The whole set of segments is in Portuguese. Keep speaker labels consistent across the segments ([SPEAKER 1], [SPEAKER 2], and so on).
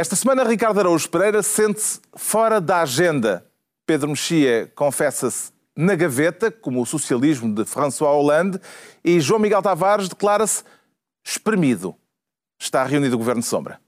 [SPEAKER 1] Esta semana, Ricardo Araújo Pereira sente-se fora da agenda. Pedro Mexia confessa-se na gaveta, como o socialismo de François Hollande, e João Miguel Tavares declara-se espremido. Está reunido o Governo de Sombra.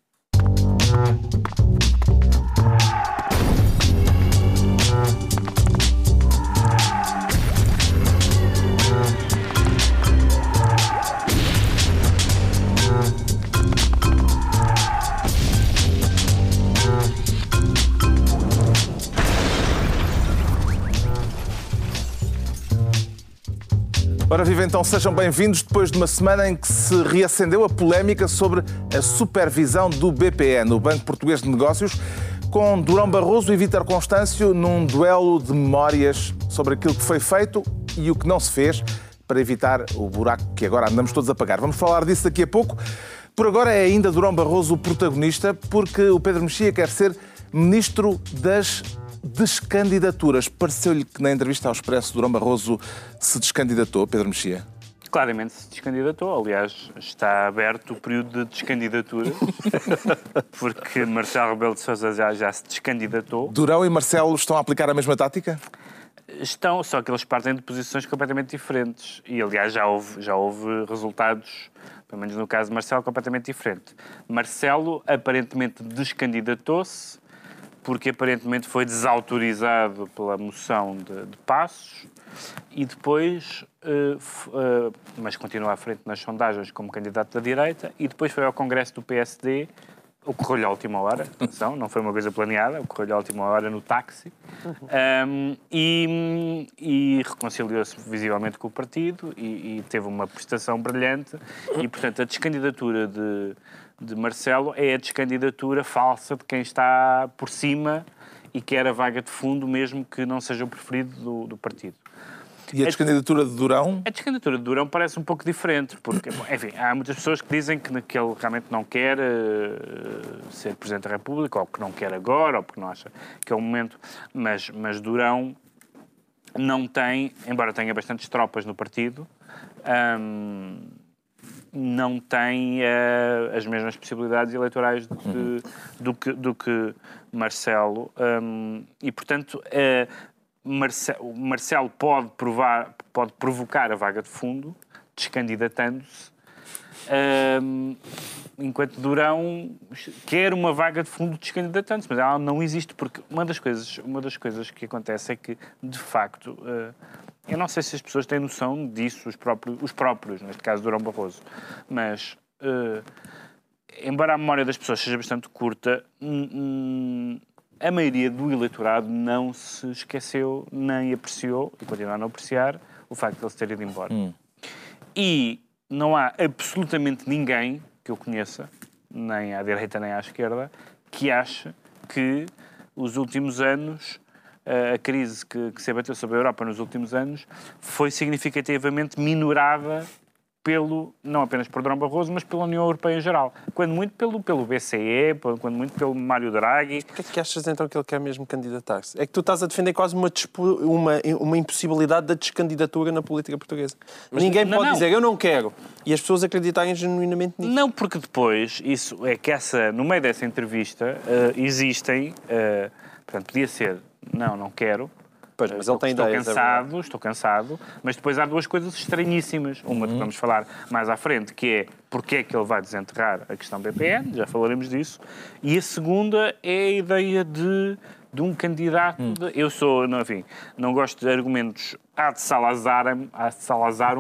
[SPEAKER 1] Ora viva então, sejam bem-vindos depois de uma semana em que se reacendeu a polémica sobre a supervisão do BPE, no Banco Português de Negócios, com Durão Barroso e Vítor Constâncio num duelo de memórias sobre aquilo que foi feito e o que não se fez para evitar o buraco que agora andamos todos a pagar. Vamos falar disso daqui a pouco. Por agora é ainda Durão Barroso o protagonista, porque o Pedro Mexia quer ser ministro das descandidaturas. Pareceu-lhe que na entrevista ao Expresso Durão Barroso se descandidatou, Pedro Mexia?
[SPEAKER 2] Claramente se descandidatou. Aliás, está aberto o período de descandidatura, porque Marcelo Rebelo de Sousa já, já se descandidatou.
[SPEAKER 1] Durão e Marcelo estão a aplicar a mesma tática?
[SPEAKER 2] Estão, só que eles partem de posições completamente diferentes. E, aliás, já houve, já houve resultados, pelo menos no caso de Marcelo, completamente diferente. Marcelo aparentemente descandidatou-se porque aparentemente foi desautorizado pela moção de, de passos e depois, uh, uh, mas continua à frente nas sondagens como candidato da direita, e depois foi ao Congresso do PSD, ocorreu-lhe à última hora, atenção, não foi uma coisa planeada, ocorreu-lhe à última hora no táxi, um, e, e reconciliou-se visivelmente com o partido e, e teve uma prestação brilhante, e portanto a descandidatura de de Marcelo é a descandidatura falsa de quem está por cima e quer a vaga de fundo, mesmo que não seja o preferido do, do partido.
[SPEAKER 1] E a descandidatura de Durão?
[SPEAKER 2] A descandidatura de Durão parece um pouco diferente, porque, enfim, há muitas pessoas que dizem que, que ele realmente não quer uh, ser Presidente da República, ou que não quer agora, ou porque não acha que é o momento, mas, mas Durão não tem, embora tenha bastantes tropas no partido, um, não tem uh, as mesmas possibilidades eleitorais de, do, que, do que Marcelo. Um, e, portanto, uh, Marcelo, Marcelo pode, provar, pode provocar a vaga de fundo, descandidatando-se, um, enquanto Durão quer uma vaga de fundo descandidatando-se, mas ela não existe, porque uma das coisas, uma das coisas que acontece é que, de facto, uh, eu não sei se as pessoas têm noção disso, os próprios, os próprios neste caso Durão Barroso, mas uh, embora a memória das pessoas seja bastante curta, a maioria do eleitorado não se esqueceu, nem apreciou, e continua a não apreciar, o facto de ele ter ido embora. Hum. E não há absolutamente ninguém que eu conheça, nem à direita nem à esquerda, que ache que os últimos anos a crise que, que se abateu sobre a Europa nos últimos anos foi significativamente minorada pelo, não apenas por Durão Barroso, mas pela União Europeia em geral. Quando muito pelo, pelo BCE, quando muito pelo Mário Draghi.
[SPEAKER 3] Porquê é que achas então que ele quer mesmo candidatar-se? É que tu estás a defender quase uma, uma, uma impossibilidade da descandidatura na política portuguesa. Mas Ninguém não, pode não. dizer eu não quero e as pessoas acreditarem genuinamente nisso.
[SPEAKER 2] Não, porque depois, isso é que essa, no meio dessa entrevista, uh, existem, uh, portanto, podia ser não, não quero.
[SPEAKER 3] Pois, mas ele tem
[SPEAKER 2] estou
[SPEAKER 3] ideias.
[SPEAKER 2] Estou cansado, estou cansado, mas depois há duas coisas estranhíssimas. Uma uhum. que vamos falar mais à frente, que é porque é que ele vai desenterrar a questão BPN, já falaremos disso. E a segunda é a ideia de, de um candidato. Hum. De, eu sou, não, enfim, não gosto de argumentos ad Salazar-me, Salazar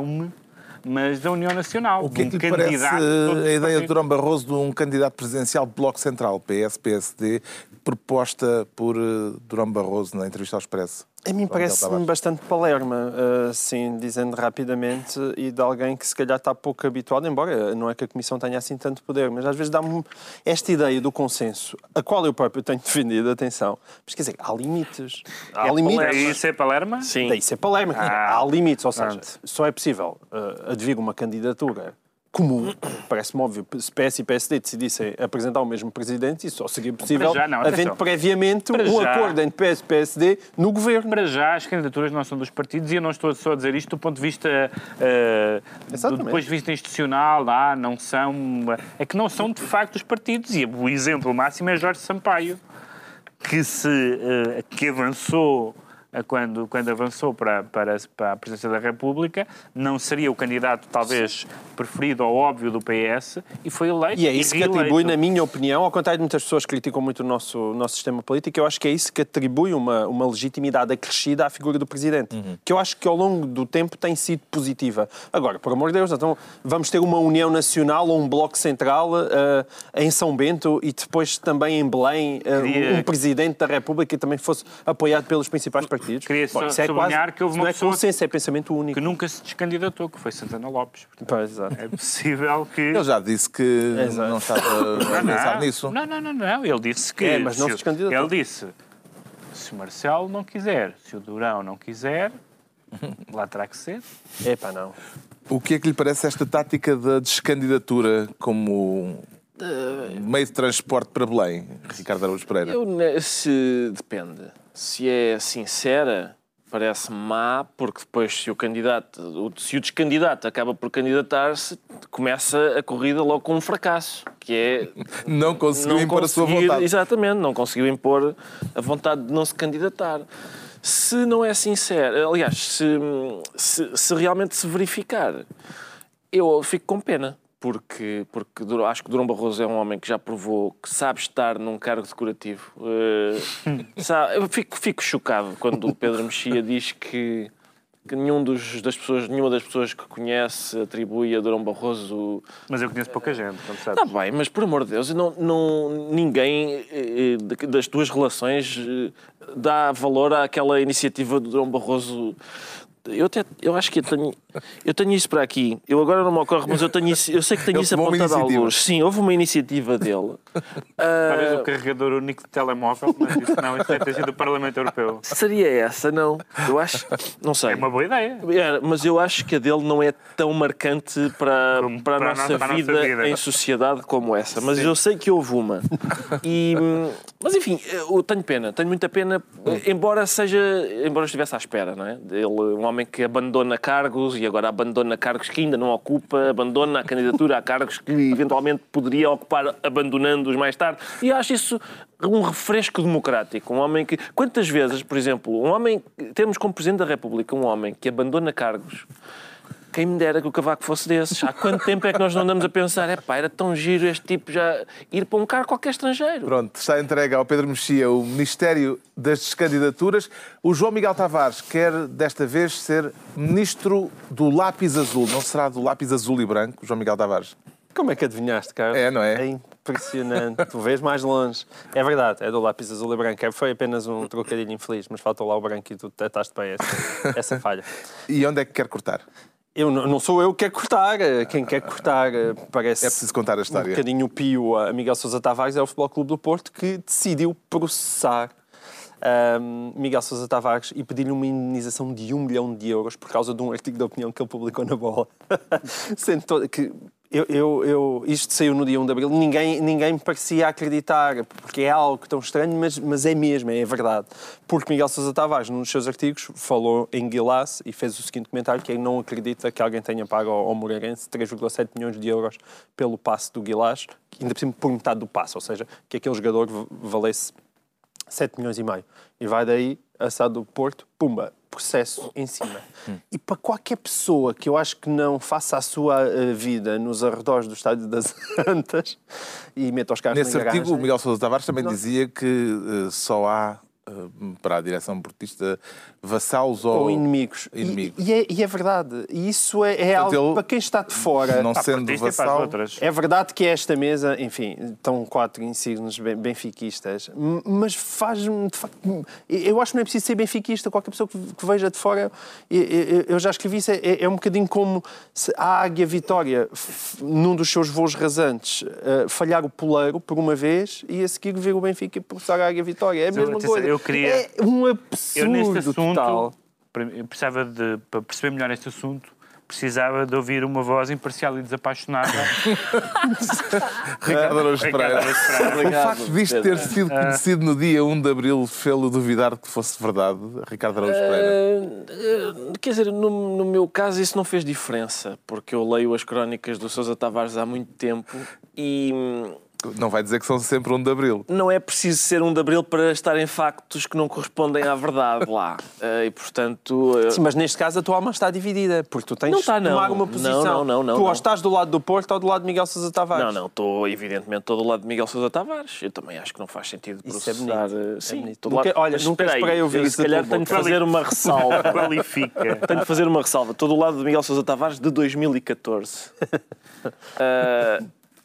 [SPEAKER 2] mas da União Nacional.
[SPEAKER 1] O que é que lhe parece a ideia de Durão Barroso de um candidato presidencial de Bloco Central, PS-PSD, proposta por eh, Durão Barroso na entrevista ao Expresso?
[SPEAKER 3] A mim parece-me bastante palerma, assim, dizendo rapidamente, e de alguém que se calhar está pouco habituado, embora não é que a Comissão tenha assim tanto poder, mas às vezes dá-me esta ideia do consenso, a qual eu próprio tenho defendido, atenção. Mas quer dizer, há limites.
[SPEAKER 2] Há é limites. Daí isso é Palerma?
[SPEAKER 3] Sim. Daí isso é Palerma. Ah, há limites, ou seja, pronto. só é possível uh, advir uma candidatura comum. Parece-me óbvio. Se PS e PSD decidissem apresentar o mesmo presidente, isso só seria possível
[SPEAKER 2] já, não,
[SPEAKER 3] havendo
[SPEAKER 2] atenção.
[SPEAKER 3] previamente
[SPEAKER 2] Para
[SPEAKER 3] um
[SPEAKER 2] já.
[SPEAKER 3] acordo entre PS e PSD no governo.
[SPEAKER 2] Para já, as candidaturas não são dos partidos e eu não estou só a dizer isto do ponto de vista, eh, do, ponto de vista institucional, ah, não são, é que não são de facto os partidos. E o exemplo máximo é Jorge Sampaio, que, se, eh, que avançou quando, quando avançou para, para, para a presidência da República, não seria o candidato talvez preferido ou óbvio do PS e foi eleito.
[SPEAKER 3] E é isso que
[SPEAKER 2] reeleito.
[SPEAKER 3] atribui, na minha opinião, ao contrário de muitas pessoas que criticam muito o nosso, o nosso sistema político, eu acho que é isso que atribui uma, uma legitimidade acrescida à figura do Presidente, que eu acho que ao longo do tempo tem sido positiva. Agora, por amor de Deus, então vamos ter uma União Nacional ou um Bloco Central eh, em São Bento e depois também em Belém eh,
[SPEAKER 2] Queria-
[SPEAKER 3] um Presidente da República que também fosse apoiado pelos principais partidos.
[SPEAKER 2] Queria só
[SPEAKER 3] isso é
[SPEAKER 2] sublinhar
[SPEAKER 3] quase,
[SPEAKER 2] que houve uma
[SPEAKER 3] não é
[SPEAKER 2] pessoa
[SPEAKER 3] consenso, é pensamento único.
[SPEAKER 2] que nunca se descandidatou, que foi Santana Lopes. Portanto, é possível que...
[SPEAKER 1] Ele já disse que
[SPEAKER 3] Exato.
[SPEAKER 1] não estava a pensar nisso.
[SPEAKER 2] Não, não, não, não. Ele disse que.
[SPEAKER 3] É, mas não
[SPEAKER 2] se,
[SPEAKER 3] se candidatou.
[SPEAKER 2] Ele disse: se o Marcelo não quiser, se o Durão não quiser, lá terá que ser.
[SPEAKER 3] Epá, não.
[SPEAKER 1] O que é que lhe parece esta tática da descandidatura como meio de transporte para Belém, Ricardo Araújo Pereira?
[SPEAKER 4] Eu, ne- se depende. Se é sincera, parece má, porque depois, se o candidato, se o descandidato acaba por candidatar-se, começa a corrida logo com um fracasso, que é
[SPEAKER 1] Não conseguiu impor a sua vontade.
[SPEAKER 4] Exatamente, não conseguiu impor a vontade de não se candidatar. Se não é sincero, aliás, se, se, se realmente se verificar, eu fico com pena. Porque, porque acho que Durão Barroso é um homem que já provou que sabe estar num cargo decorativo. Eh, sabe- eu fico, fico chocado quando o Pedro Mexia diz que, que nenhum dos, das pessoas, nenhuma das pessoas que conhece atribui a Durão Barroso
[SPEAKER 2] Mas eu conheço pouca gente, como sabes.
[SPEAKER 4] Está bem, mas por amor de Deus, não, não, ninguém eh, de- das duas relações eh, dá valor àquela iniciativa do Dom Barroso. Eu, até, eu acho que eu tenho, eu tenho isso para aqui. Eu agora não me ocorre, mas eu, tenho isso, eu sei que tenho
[SPEAKER 1] Ele
[SPEAKER 4] isso apontado a alguns. Sim, houve uma iniciativa dele.
[SPEAKER 2] Talvez o carregador único de telemóvel, mas isso não, isso deve ter sido do Parlamento Europeu.
[SPEAKER 4] seria essa, não? Eu acho. Não sei.
[SPEAKER 2] É uma boa ideia.
[SPEAKER 4] Era, mas eu acho que a dele não é tão marcante para,
[SPEAKER 2] Como
[SPEAKER 4] para, a,
[SPEAKER 2] para a
[SPEAKER 4] nossa
[SPEAKER 2] nossa- para a nossa
[SPEAKER 4] vida,
[SPEAKER 2] vida.
[SPEAKER 4] em sociedade como essa. Mas eu sei que houve uma. E, hum, mas enfim, eu tenho pena, tenho muita pena, embora seja, embora eu estivesse à espera, não é? Ele, um homem que abandona cargos e agora abandona cargos que ainda não ocupa, abandona a candidatura a cargos que eventualmente poderia ocupar abandonando-os mais tarde. E acho isso um refresco democrático. Um homem que. Quantas vezes, por exemplo, um homem. Temos como Presidente da República um homem que abandona cargos. Quem me dera que o Cavaco fosse desses. Há quanto tempo é que nós não andamos a pensar, é pá, era tão giro este tipo já ir para um cargo qualquer estrangeiro.
[SPEAKER 1] Pronto, está entregue ao Pedro Mexia o Ministério das Descandidaturas. O João Miguel Tavares quer desta vez ser Ministro do Lápis Azul. Não será do lápis azul e branco, João Miguel Tavares?
[SPEAKER 3] Como é que adivinhaste, Carlos?
[SPEAKER 1] É, não é?
[SPEAKER 3] É impressionante. tu vês mais longe. É verdade, é do lápis azul e branco. É, Foi apenas um trocadilho infeliz, mas faltou lá o branco e tu detestaste bem essa, essa falha.
[SPEAKER 1] E onde é que quer cortar?
[SPEAKER 3] Eu, não sou eu que quer cortar. Quem quer cortar eh, parece
[SPEAKER 1] É preciso contar a
[SPEAKER 3] um
[SPEAKER 1] história.
[SPEAKER 3] bocadinho pio a Miguel Sousa Tavares, é o Futebol Clube do Porto que decidiu processar ahm, Miguel Sousa Tavares e pedir-lhe uma indenização de um milhão de euros por causa de um artigo de opinião que ele publicou na bola. Que eu, eu, eu- isto saiu no dia 1 de abril, ninguém, ninguém me parecia acreditar, porque é algo tão estranho, mas, mas é mesmo, é verdade. Porque Miguel Sousa Tavares, num dos seus artigos, falou em Guilás e fez o seguinte comentário, que é não acredita que alguém tenha pago ao, ao Moreirense 3,7 milhões de euros pelo passe do Guilás, ainda por cima por metade do passe, ou seja, que aquele jogador valesse 7 milhões e meio. E vai daí, assado do Porto, pumba, processo em cima. E para qualquer pessoa que eu acho que não faça a sua eh, vida nos arredores do Estádio das Antas e meta os carros
[SPEAKER 1] Nesse artigo, o
[SPEAKER 3] garagem,
[SPEAKER 1] Miguel Sousa Tavares também dizia que eh, só há, para a direção portista, vassalos ou,
[SPEAKER 3] ou inimigos. E-
[SPEAKER 1] inimigos.
[SPEAKER 3] E, é, e é verdade. E isso é, é algo
[SPEAKER 1] ele-
[SPEAKER 3] para quem está de fora.
[SPEAKER 1] Não
[SPEAKER 2] Para
[SPEAKER 1] sendo
[SPEAKER 2] e
[SPEAKER 1] vassal.
[SPEAKER 3] É verdade que esta mesa, enfim, estão quatro insignes ben- benfiquistas, mas faz-me, de facto, eu acho que não é preciso ser benfiquista, qualquer pessoa que, que veja de fora, eu, já escrevi isso, é, é um bocadinho como se a Águia Vitória, num dos seus voos rasantes, eh, falhar o poleiro por uma vez e a seguir ver o Benfica e processar a Águia Vitória. É a mesma coisa.
[SPEAKER 2] Eu queria-
[SPEAKER 3] É um
[SPEAKER 2] Eu,
[SPEAKER 3] absurdo
[SPEAKER 2] neste assunto,
[SPEAKER 3] total.
[SPEAKER 2] eu precisava de, para perceber melhor este assunto, precisava de ouvir uma voz imparcial e desapaixonada.
[SPEAKER 1] Ricardo Araújo Pereira.
[SPEAKER 2] Pereira.
[SPEAKER 1] O facto disto ter sido conhecido no dia 1 de Abril fê-lo duvidar que fosse verdade, Ricardo Araújo Pereira?
[SPEAKER 4] Eh, eh, quer dizer, no, no meu caso isso não fez diferença, porque eu leio as crónicas do Sousa Tavares há muito tempo e
[SPEAKER 1] Não vai dizer que são sempre 1 de Abril.
[SPEAKER 4] não é preciso ser um de abril para estar em factos que não correspondem à verdade lá. Eh, e portanto. eh,
[SPEAKER 3] Sim, mas neste caso a tua alma está dividida, porque tu tens
[SPEAKER 4] Não está,
[SPEAKER 3] de tomar
[SPEAKER 4] não.
[SPEAKER 3] uma
[SPEAKER 4] Não,
[SPEAKER 3] posição.
[SPEAKER 4] não, não, não,
[SPEAKER 3] tu ou
[SPEAKER 4] não.
[SPEAKER 3] estás do lado do Porto ou do lado de Miguel Sousa Tavares.
[SPEAKER 4] Não, não, estou evidentemente todo do lado de Miguel Sousa Tavares. Eu também acho que não faz sentido
[SPEAKER 3] Isso é
[SPEAKER 4] processar.
[SPEAKER 3] bonito,
[SPEAKER 4] eh,
[SPEAKER 3] é
[SPEAKER 4] sim,
[SPEAKER 3] bonito.
[SPEAKER 4] estou do
[SPEAKER 3] Nunca-
[SPEAKER 4] lado-
[SPEAKER 3] olha,
[SPEAKER 4] Mas
[SPEAKER 3] nunca esperei ouvir isso
[SPEAKER 4] Se calhar tenho de
[SPEAKER 3] boca.
[SPEAKER 4] fazer uma ressalva.
[SPEAKER 2] Qualifica.
[SPEAKER 4] Tenho de fazer uma ressalva. Estou do lado de Miguel Sousa Tavares de 2014. Ah,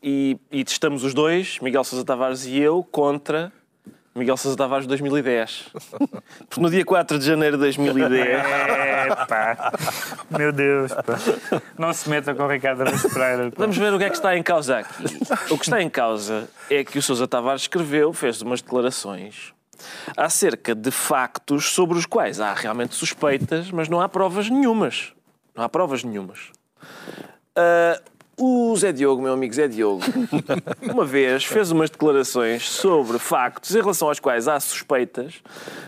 [SPEAKER 4] e, e estamos os dois, Miguel Sousa Tavares e eu, contra Miguel Sousa Tavares de 2010. Porque no dia 4 de janeiro de 2010.
[SPEAKER 2] É, pá. Meu Deus, pá. Não se meta com o Ricardo Araújo Pereira.
[SPEAKER 4] Vamos ver o que é que está em causa aqui. O que está em causa é que o Sousa Tavares escreveu, fez umas declarações acerca de factos sobre os quais há realmente suspeitas, mas não há provas nenhumas. Não há provas nenhumas. Ah, o Zé Diogo, meu amigo Zé Diogo, uma vez fez umas declarações sobre factos em relação aos quais há suspeitas,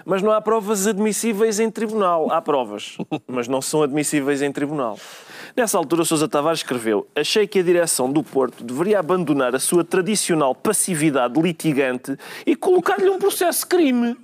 [SPEAKER 4] mas não há provas admissíveis em tribunal. Há provas, mas não são admissíveis em tribunal. Nessa altura, Sousa Tavares escreveu: Achei que a direção do Porto deveria abandonar a sua tradicional passividade litigante e colocar-lhe um processo de crime.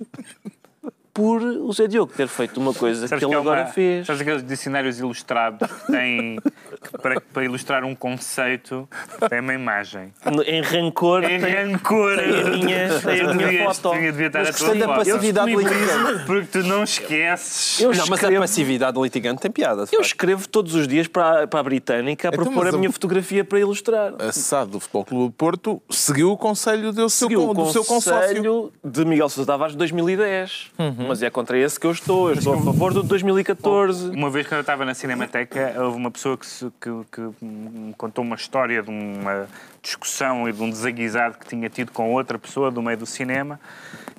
[SPEAKER 4] Por o Zé Diogo ter feito uma coisa
[SPEAKER 2] Sabes
[SPEAKER 4] que ele
[SPEAKER 2] há
[SPEAKER 4] agora
[SPEAKER 2] uma-
[SPEAKER 4] fez.
[SPEAKER 2] Sabes aqueles dicionários ilustrados que têm, que para, para ilustrar um conceito, tem uma imagem.
[SPEAKER 4] Em rancor,
[SPEAKER 2] Em
[SPEAKER 4] tem-
[SPEAKER 2] rancor.
[SPEAKER 4] tem a minha- tem a minha
[SPEAKER 2] Devias-
[SPEAKER 4] foto.
[SPEAKER 2] devia- devia estar
[SPEAKER 3] Mas
[SPEAKER 2] a tua
[SPEAKER 3] gostei da passividade litigante.
[SPEAKER 2] Porque tu não esqueces.
[SPEAKER 4] Eu
[SPEAKER 3] Não, mas a
[SPEAKER 4] escrevo-
[SPEAKER 3] passividade litigante tem piada.
[SPEAKER 4] Eu
[SPEAKER 3] facto.
[SPEAKER 4] escrevo todos os dias para, a- para a Britânica a
[SPEAKER 1] Então,
[SPEAKER 4] propor a minha fotografia para ilustrar.
[SPEAKER 1] A SAD do Futebol Clube do Porto seguiu o conselho do seu,
[SPEAKER 4] Seguiu
[SPEAKER 1] do seu consórcio.
[SPEAKER 4] conselho de Miguel Sousa Tavares de 2010. Mas é contra esse que eu estou. Eu estou a favor do de 2014.
[SPEAKER 2] Uma vez, quando eu estava na Cinemateca, houve uma pessoa que, se- que- que me contou uma história de uma discussão e de um desaguisado que tinha tido com outra pessoa do meio do cinema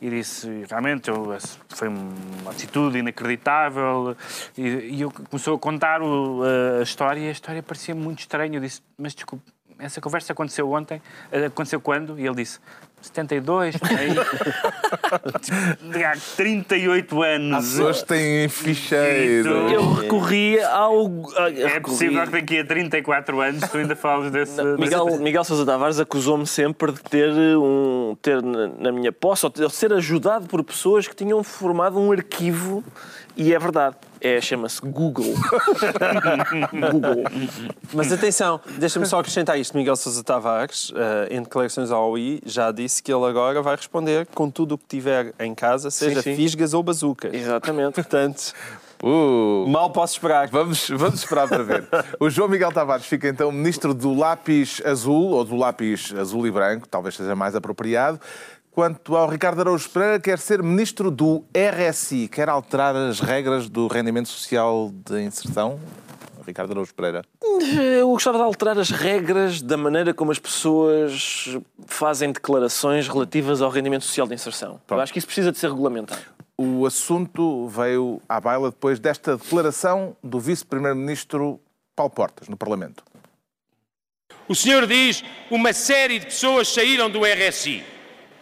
[SPEAKER 2] e disse, realmente, eu- foi uma atitude inacreditável e, e eu começou a contar o- a história e a história parecia muito estranha. Eu disse, mas desculpe, essa conversa aconteceu ontem? Aconteceu quando? E ele disse, 72, por aí. Tipo, Há 38
[SPEAKER 1] Há
[SPEAKER 2] anos.
[SPEAKER 1] pessoas que têm ficheiro.
[SPEAKER 4] Eu recorri ao.
[SPEAKER 2] É
[SPEAKER 4] recorri-
[SPEAKER 2] possível que daqui a 34 anos tu ainda fales desse.
[SPEAKER 4] Miguel, Miguel Sousa Tavares acusou-me sempre de ter um ter na, na minha posse ou de ser ajudado por pessoas que tinham formado um arquivo e é verdade. É, chama-se Google. Google.
[SPEAKER 3] Mas atenção, deixa-me só acrescentar isto. Miguel Sousa Tavares, eh, em declarações ao OI, já disse que ele agora vai responder com tudo o que tiver em casa, seja
[SPEAKER 4] sim.
[SPEAKER 3] fisgas ou bazucas.
[SPEAKER 4] Exatamente.
[SPEAKER 3] Portanto,
[SPEAKER 1] Uh,
[SPEAKER 3] mal posso esperar.
[SPEAKER 1] Vamos, vamos esperar para ver. O João Miguel Tavares fica então ministro do lápis azul, ou do lápis azul e branco, talvez seja mais apropriado. Quanto ao Ricardo Araújo Pereira, quer ser ministro do RSI, quer alterar as regras do rendimento social de inserção. Ricardo Araújo Pereira.
[SPEAKER 4] Eu gostava de alterar as regras da maneira como as pessoas fazem declarações relativas ao rendimento social de inserção. Eu acho que isso precisa de ser regulamentado.
[SPEAKER 1] O assunto veio à baila depois desta declaração do vice-primeiro-ministro Paulo Portas, no Parlamento.
[SPEAKER 5] O senhor diz uma série de pessoas saíram do RSI.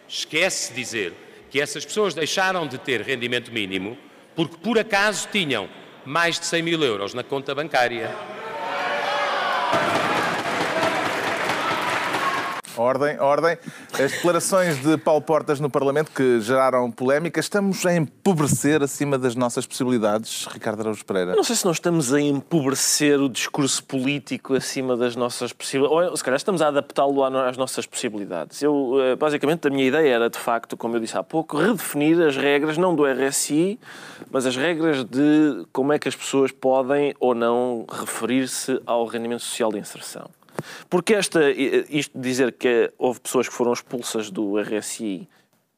[SPEAKER 5] Esquece dizer que essas pessoas deixaram de ter rendimento mínimo porque por acaso tinham mais de 100 mil euros na conta bancária.
[SPEAKER 1] Ordem, ordem. As declarações de Paulo Portas no Parlamento que geraram polémica. Estamos a empobrecer acima das nossas possibilidades, Ricardo Araújo Pereira.
[SPEAKER 4] Não sei se nós estamos a empobrecer o discurso político acima das nossas possibilidades, ou se calhar estamos a adaptá-lo às nossas possibilidades. Eu, eh, basicamente, a minha ideia era, de facto, como eu disse há pouco, redefinir as regras, não do RSI, mas as regras de como é que as pessoas podem ou não referir-se ao rendimento social de inserção. Porque esta, isto de dizer que houve pessoas que foram expulsas do RSI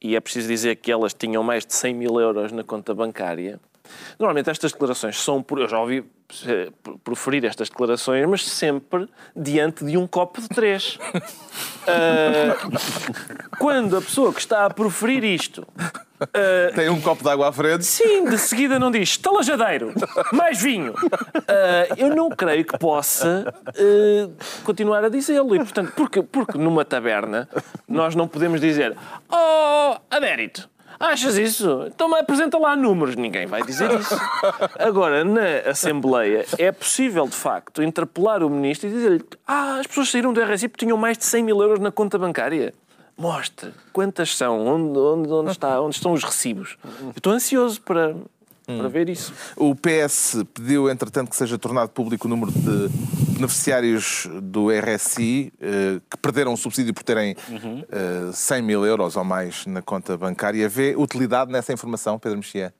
[SPEAKER 4] e é preciso dizer que elas tinham mais de 100 mil euros na conta bancária, Normalmente estas declarações são, por- eu já ouvi eh, proferir estas declarações, mas sempre diante de um copo de três. Ah, quando a pessoa que está a proferir isto
[SPEAKER 1] Tem um copo de água à frente.
[SPEAKER 4] Sim, de seguida não diz estalajadeiro, mais vinho. Uh, eu não creio que possa uh, continuar a dizê-lo. E, portanto, porque, porque numa taberna nós não podemos dizer Oh, Adérito, achas isso? Então apresenta lá números. Ninguém vai dizer isso. Agora, na Assembleia, é possível, de facto, interpelar o Ministro e dizer-lhe Ah, as pessoas saíram do RSI porque tinham mais de 100 mil euros na conta bancária. Mostre quantas são, onde, onde, onde, está, onde estão os recibos. Eu estou ansioso para, para ver isso.
[SPEAKER 1] O PS pediu, entretanto, que seja tornado público o número de beneficiários do RSI eh, que perderam o subsídio por terem eh, 100 mil euros ou mais na conta bancária. Vê utilidade nessa informação, Pedro Mexia?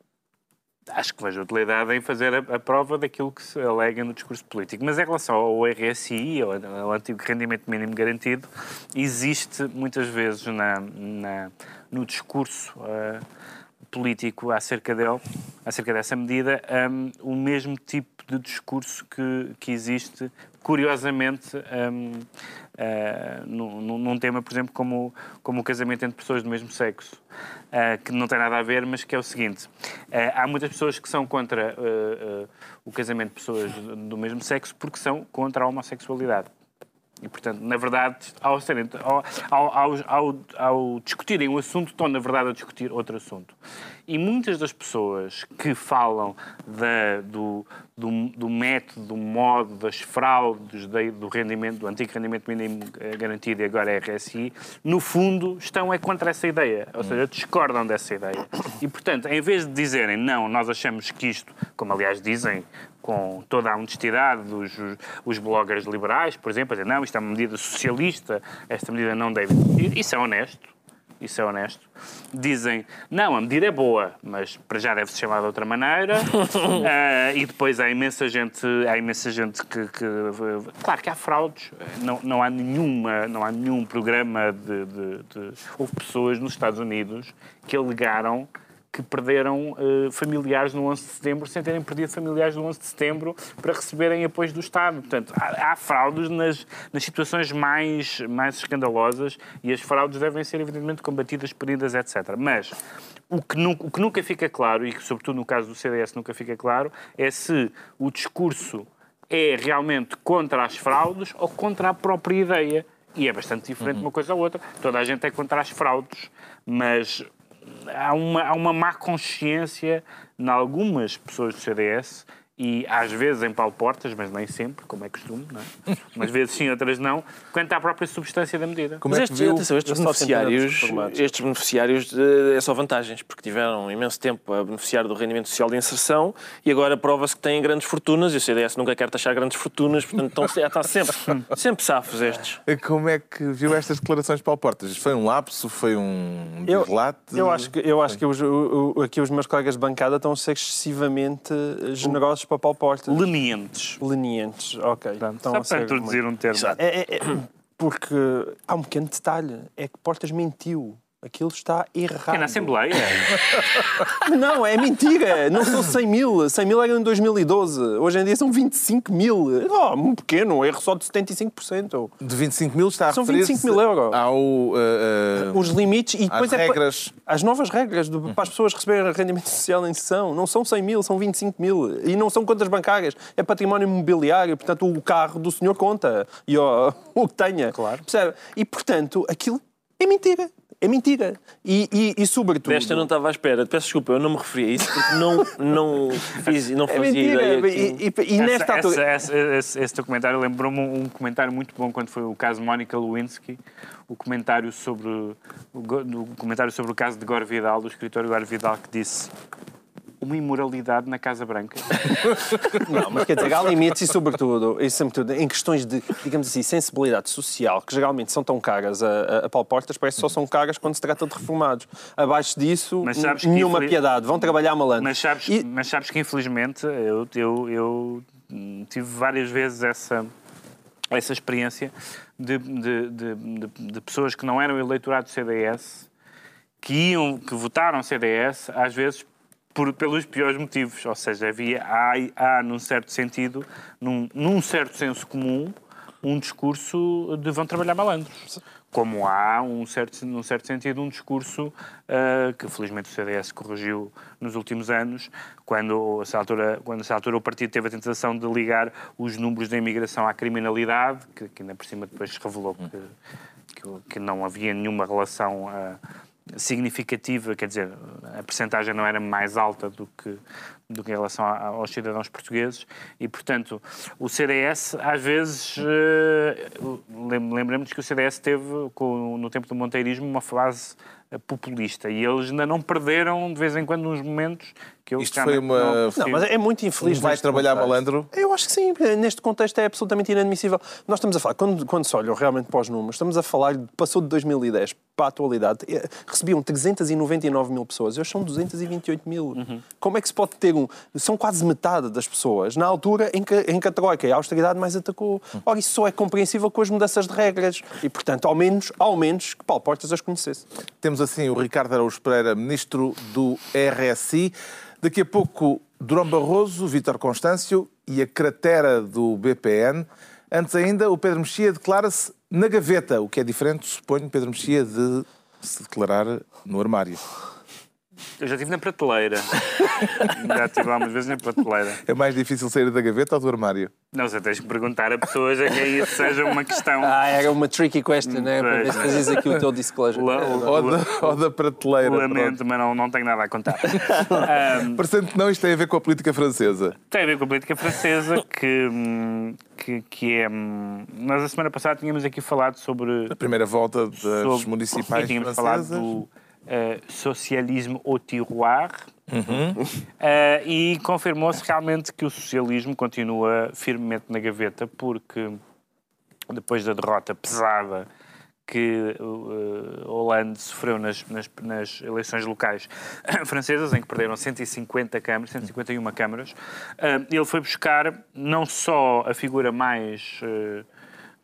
[SPEAKER 2] Acho que vejo utilidade em fazer a, a, prova daquilo que se alega no discurso político. Mas em relação ao RSI, ao, ao antigo rendimento mínimo garantido, existe muitas vezes na, na no discurso uh, político acerca dele, acerca dessa medida, um, o mesmo tipo de discurso que, que existe, curiosamente, um, uh, num, num, tema, por exemplo, como, como o casamento entre pessoas do mesmo sexo, uh, que não tem nada a ver, mas que é o seguinte: uh, há muitas pessoas que são contra o casamento de pessoas do mesmo sexo porque são contra a homossexualidade. E, portanto, na verdade, ao, serem, ao, ao, ao, ao, discutirem um assunto, estão, na verdade, a discutir outro assunto. E muitas das pessoas que falam da, do, do, do, método, do modo, das fraudes do rendimento, do antigo rendimento mínimo eh, garantido e agora é RSI, no fundo, estão é contra essa ideia. Ou seja, discordam dessa ideia. E, portanto, em vez de dizerem, não, nós achamos que isto, como aliás dizem com toda a honestidade dos os bloggers liberais, por exemplo, a dizer, não, isto é uma medida socialista, esta medida não deve. Isso é honesto. Isso é honesto. Dizem, não, a medida é boa, mas para já deve se chamar de outra maneira. uh, e depois há imensa gente, há imensa gente que, que, claro que há fraudes. Não, não há nenhuma, não há nenhum programa de, de, de houve pessoas nos Estados Unidos que alegaram que perderam uh, familiares no 11 de setembro sem terem perdido familiares no 11 de setembro para receberem apoio do Estado. Portanto, há, há fraudes nas, nas situações mais, mais escandalosas e as fraudes devem ser, evidentemente, combatidas, punidas, etc. Mas o que, nunca, o que nunca fica claro, e que, sobretudo no caso do CDS nunca fica claro, é se o discurso é realmente contra as fraudes ou contra a própria ideia. E é bastante diferente uhum. uma coisa ou outra. Toda a gente é contra as fraudes, mas há uma, há uma má consciência em algumas pessoas do CDS e às vezes em Paulo Portas, mas nem sempre, como é costume, não é? Umas vezes sim, outras não, quanto à própria substância da medida.
[SPEAKER 4] Como mas é estes, atenção, estes beneficiários, estes beneficiários eh, é só vantagens, porque tiveram imenso tempo a beneficiar do rendimento social de inserção e agora prova-se que têm grandes fortunas e o CDS nunca quer taxar grandes fortunas, portanto estão, está sempre, sempre safos estes.
[SPEAKER 1] Como é que viu estas declarações de Paulo Portas? Foi um lapso? Foi um
[SPEAKER 3] relate? Eu, eu acho que, eu acho que os, aqui os meus colegas de bancada estão a ser excessivamente generosos para Paulo Portas.
[SPEAKER 2] Lenientes.
[SPEAKER 3] Lenientes, ok.
[SPEAKER 2] Portanto, então, só para introduzir um termo.
[SPEAKER 3] É, é, é, porque há um pequeno detalhe, é que Portas mentiu. Aquilo está errado.
[SPEAKER 2] É na Assembleia?
[SPEAKER 3] não, é mentira. Não são 100 mil. 100 mil eram em 2012. Hoje em dia são 25 mil. Oh, um pequeno, um erro só de 75%.
[SPEAKER 1] De 25 mil está a
[SPEAKER 3] São 25 mil euros.
[SPEAKER 1] Ao, uh, uh,
[SPEAKER 3] Os limites e depois
[SPEAKER 1] as é regras.
[SPEAKER 3] As novas regras do, para as pessoas receberem rendimento social em sessão. Não são 100 mil, são 25 mil. E não são contas bancárias. É património imobiliário. Portanto, o carro do senhor conta. E oh, o que tenha.
[SPEAKER 2] Claro.
[SPEAKER 3] Percebe? E, portanto, aquilo é mentira é mentira. E, e, e sobretudo.
[SPEAKER 4] Desta eu não estava à espera. Peço desculpa, eu não me referi a isso porque não, não, fiz, não é fazia é mentira. ideia.
[SPEAKER 3] Que... E, e, nesta
[SPEAKER 2] altura. Esse, esse, esse documentário lembrou-me um comentário muito bom quando foi o caso Mónica Lewinsky, o comentário sobre o, o comentário sobre o caso de Gore Vidal, do escritor Gore Vidal, que disse uma imoralidade na Casa Branca.
[SPEAKER 3] Não, mas quer dizer, há limites e, sobretudo, e sobretudo em questões de, digamos assim, sensibilidade social, que geralmente são tão caras a, a Paulo Portas, parece que só são caras quando se trata de reformados. Abaixo disso, nenhuma infeliz... piedade. Vão trabalhar malandro.
[SPEAKER 2] Mas sabes, e... mas sabes que, infelizmente, eu, eu, eu tive várias vezes essa essa experiência de, de, de, de, pessoas que não eram eleitorado do CDS, que iam, que votaram CDS, às vezes por, pelos piores motivos. Ou seja, havia, há, há num certo sentido, num, num certo senso comum, um discurso de vão trabalhar malandros. Como há, um certo, num certo sentido, um discurso uh, que felizmente o CDS corrigiu nos últimos anos, quando, essa altura, quando essa altura o partido teve a tentação de ligar os números da imigração à criminalidade, que, que ainda por cima depois revelou que, que, que não havia nenhuma relação. Uh, significativa, quer dizer, a percentagem não era mais alta do que, do que em relação aos cidadãos portugueses e, portanto, o CDS, às vezes, eh, lembramos que o CDS teve, no tempo do monteirismo, uma fase populista e eles ainda não perderam de vez em quando uns momentos que eu
[SPEAKER 1] Isto foi uma.
[SPEAKER 3] Não, não, mas é muito infeliz.
[SPEAKER 1] Vai trabalhar
[SPEAKER 3] contexto.
[SPEAKER 1] malandro?
[SPEAKER 3] Eu acho que sim. Neste contexto é absolutamente inadmissível. Nós estamos a falar, quando, quando se olha realmente para os números, estamos a falar, passou de 2010 para a atualidade, eh, recebiam 399 mil pessoas, hoje são 228 mil. Uhum. Como é que se pode ter um. São quase metade das pessoas, na altura em que, em que a Troika e a austeridade mais atacou. Uhum. Ora, isso só é compreensível com as mudanças de regras. E, portanto, ao menos, ao menos que Paulo Portas as conhecesse.
[SPEAKER 1] Temos assim o Ricardo Araújo Pereira, ministro do RSI. Daqui a pouco, Durão Barroso, Vítor Constâncio e a cratera do BPN. Antes ainda, o Pedro Mexia declara-se na gaveta, o que é diferente, suponho, Pedro Mexia, de se declarar no armário.
[SPEAKER 2] Eu já estive na prateleira. já estive algumas vezes na prateleira.
[SPEAKER 1] É mais difícil sair da gaveta ou do armário?
[SPEAKER 2] Não, você tens que perguntar a pessoas a quem isso seja uma questão.
[SPEAKER 3] Ah, era uma tricky question, né? Para ver se fazes aqui o teu disclosure. La,
[SPEAKER 1] ou, da, ou da prateleira.
[SPEAKER 2] Lamento, mas não, não tenho nada a contar.
[SPEAKER 1] um, Parecendo que não, isto tem a ver com a política francesa.
[SPEAKER 2] Tem a ver com a política francesa, que, que, que é. Nós, a semana passada, tínhamos aqui falado sobre.
[SPEAKER 1] A primeira volta das sobre, municipais
[SPEAKER 2] tínhamos
[SPEAKER 1] francesas.
[SPEAKER 2] falado do uh, socialismo au tiroir.
[SPEAKER 1] Uhum. Uh,
[SPEAKER 2] e confirmou-se realmente que o socialismo continua firmemente na gaveta, porque depois da derrota pesada que uh, Hollande sofreu nas, nas, nas, eleições locais francesas, em que perderam 150 câmaras, 151 câmaras, uh, ele foi buscar não só a figura mais uh,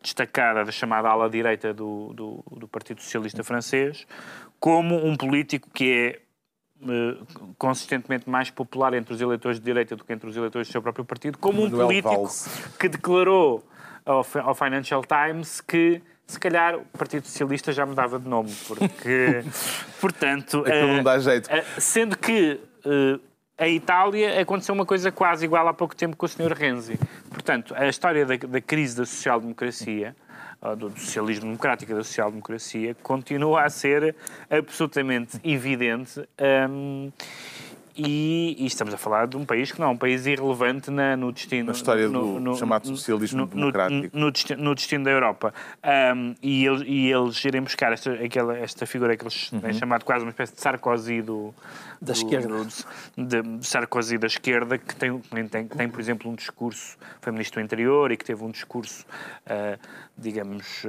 [SPEAKER 2] destacada da chamada ala direita do, do, do Partido Socialista Francês, como um político que é uh, consistentemente mais popular entre os eleitores de direita do que entre os eleitores do seu próprio partido, como um político que declarou ao, ao Financial Times que se calhar o Partido Socialista já mudava de nome, porque, portanto...
[SPEAKER 1] É que não dá jeito.
[SPEAKER 2] Uh, sendo que a Itália aconteceu uma coisa quase igual há pouco tempo com o Sr. Renzi. Portanto, a história da, da crise da social-democracia do socialismo democrático e da social-democracia continua a ser absolutamente evidente. Um, e, e, estamos a falar de um país que não é um país irrelevante na, no destino...
[SPEAKER 1] Na história
[SPEAKER 2] no,
[SPEAKER 1] do
[SPEAKER 2] no,
[SPEAKER 1] chamado socialismo
[SPEAKER 2] no,
[SPEAKER 1] democrático.
[SPEAKER 2] No, destino, no, destino, da Europa. Um, e, eles, e eles irem buscar esta, aquela, esta figura que eles uhum. têm chamado quase uma espécie de Sarkozy do...
[SPEAKER 3] Da do, esquerda.
[SPEAKER 2] Do, de, de Sarkozy da esquerda, que tem, tem, tem, por exemplo, um discurso... Foi ministro do interior e que teve um discurso... Uh, digamos,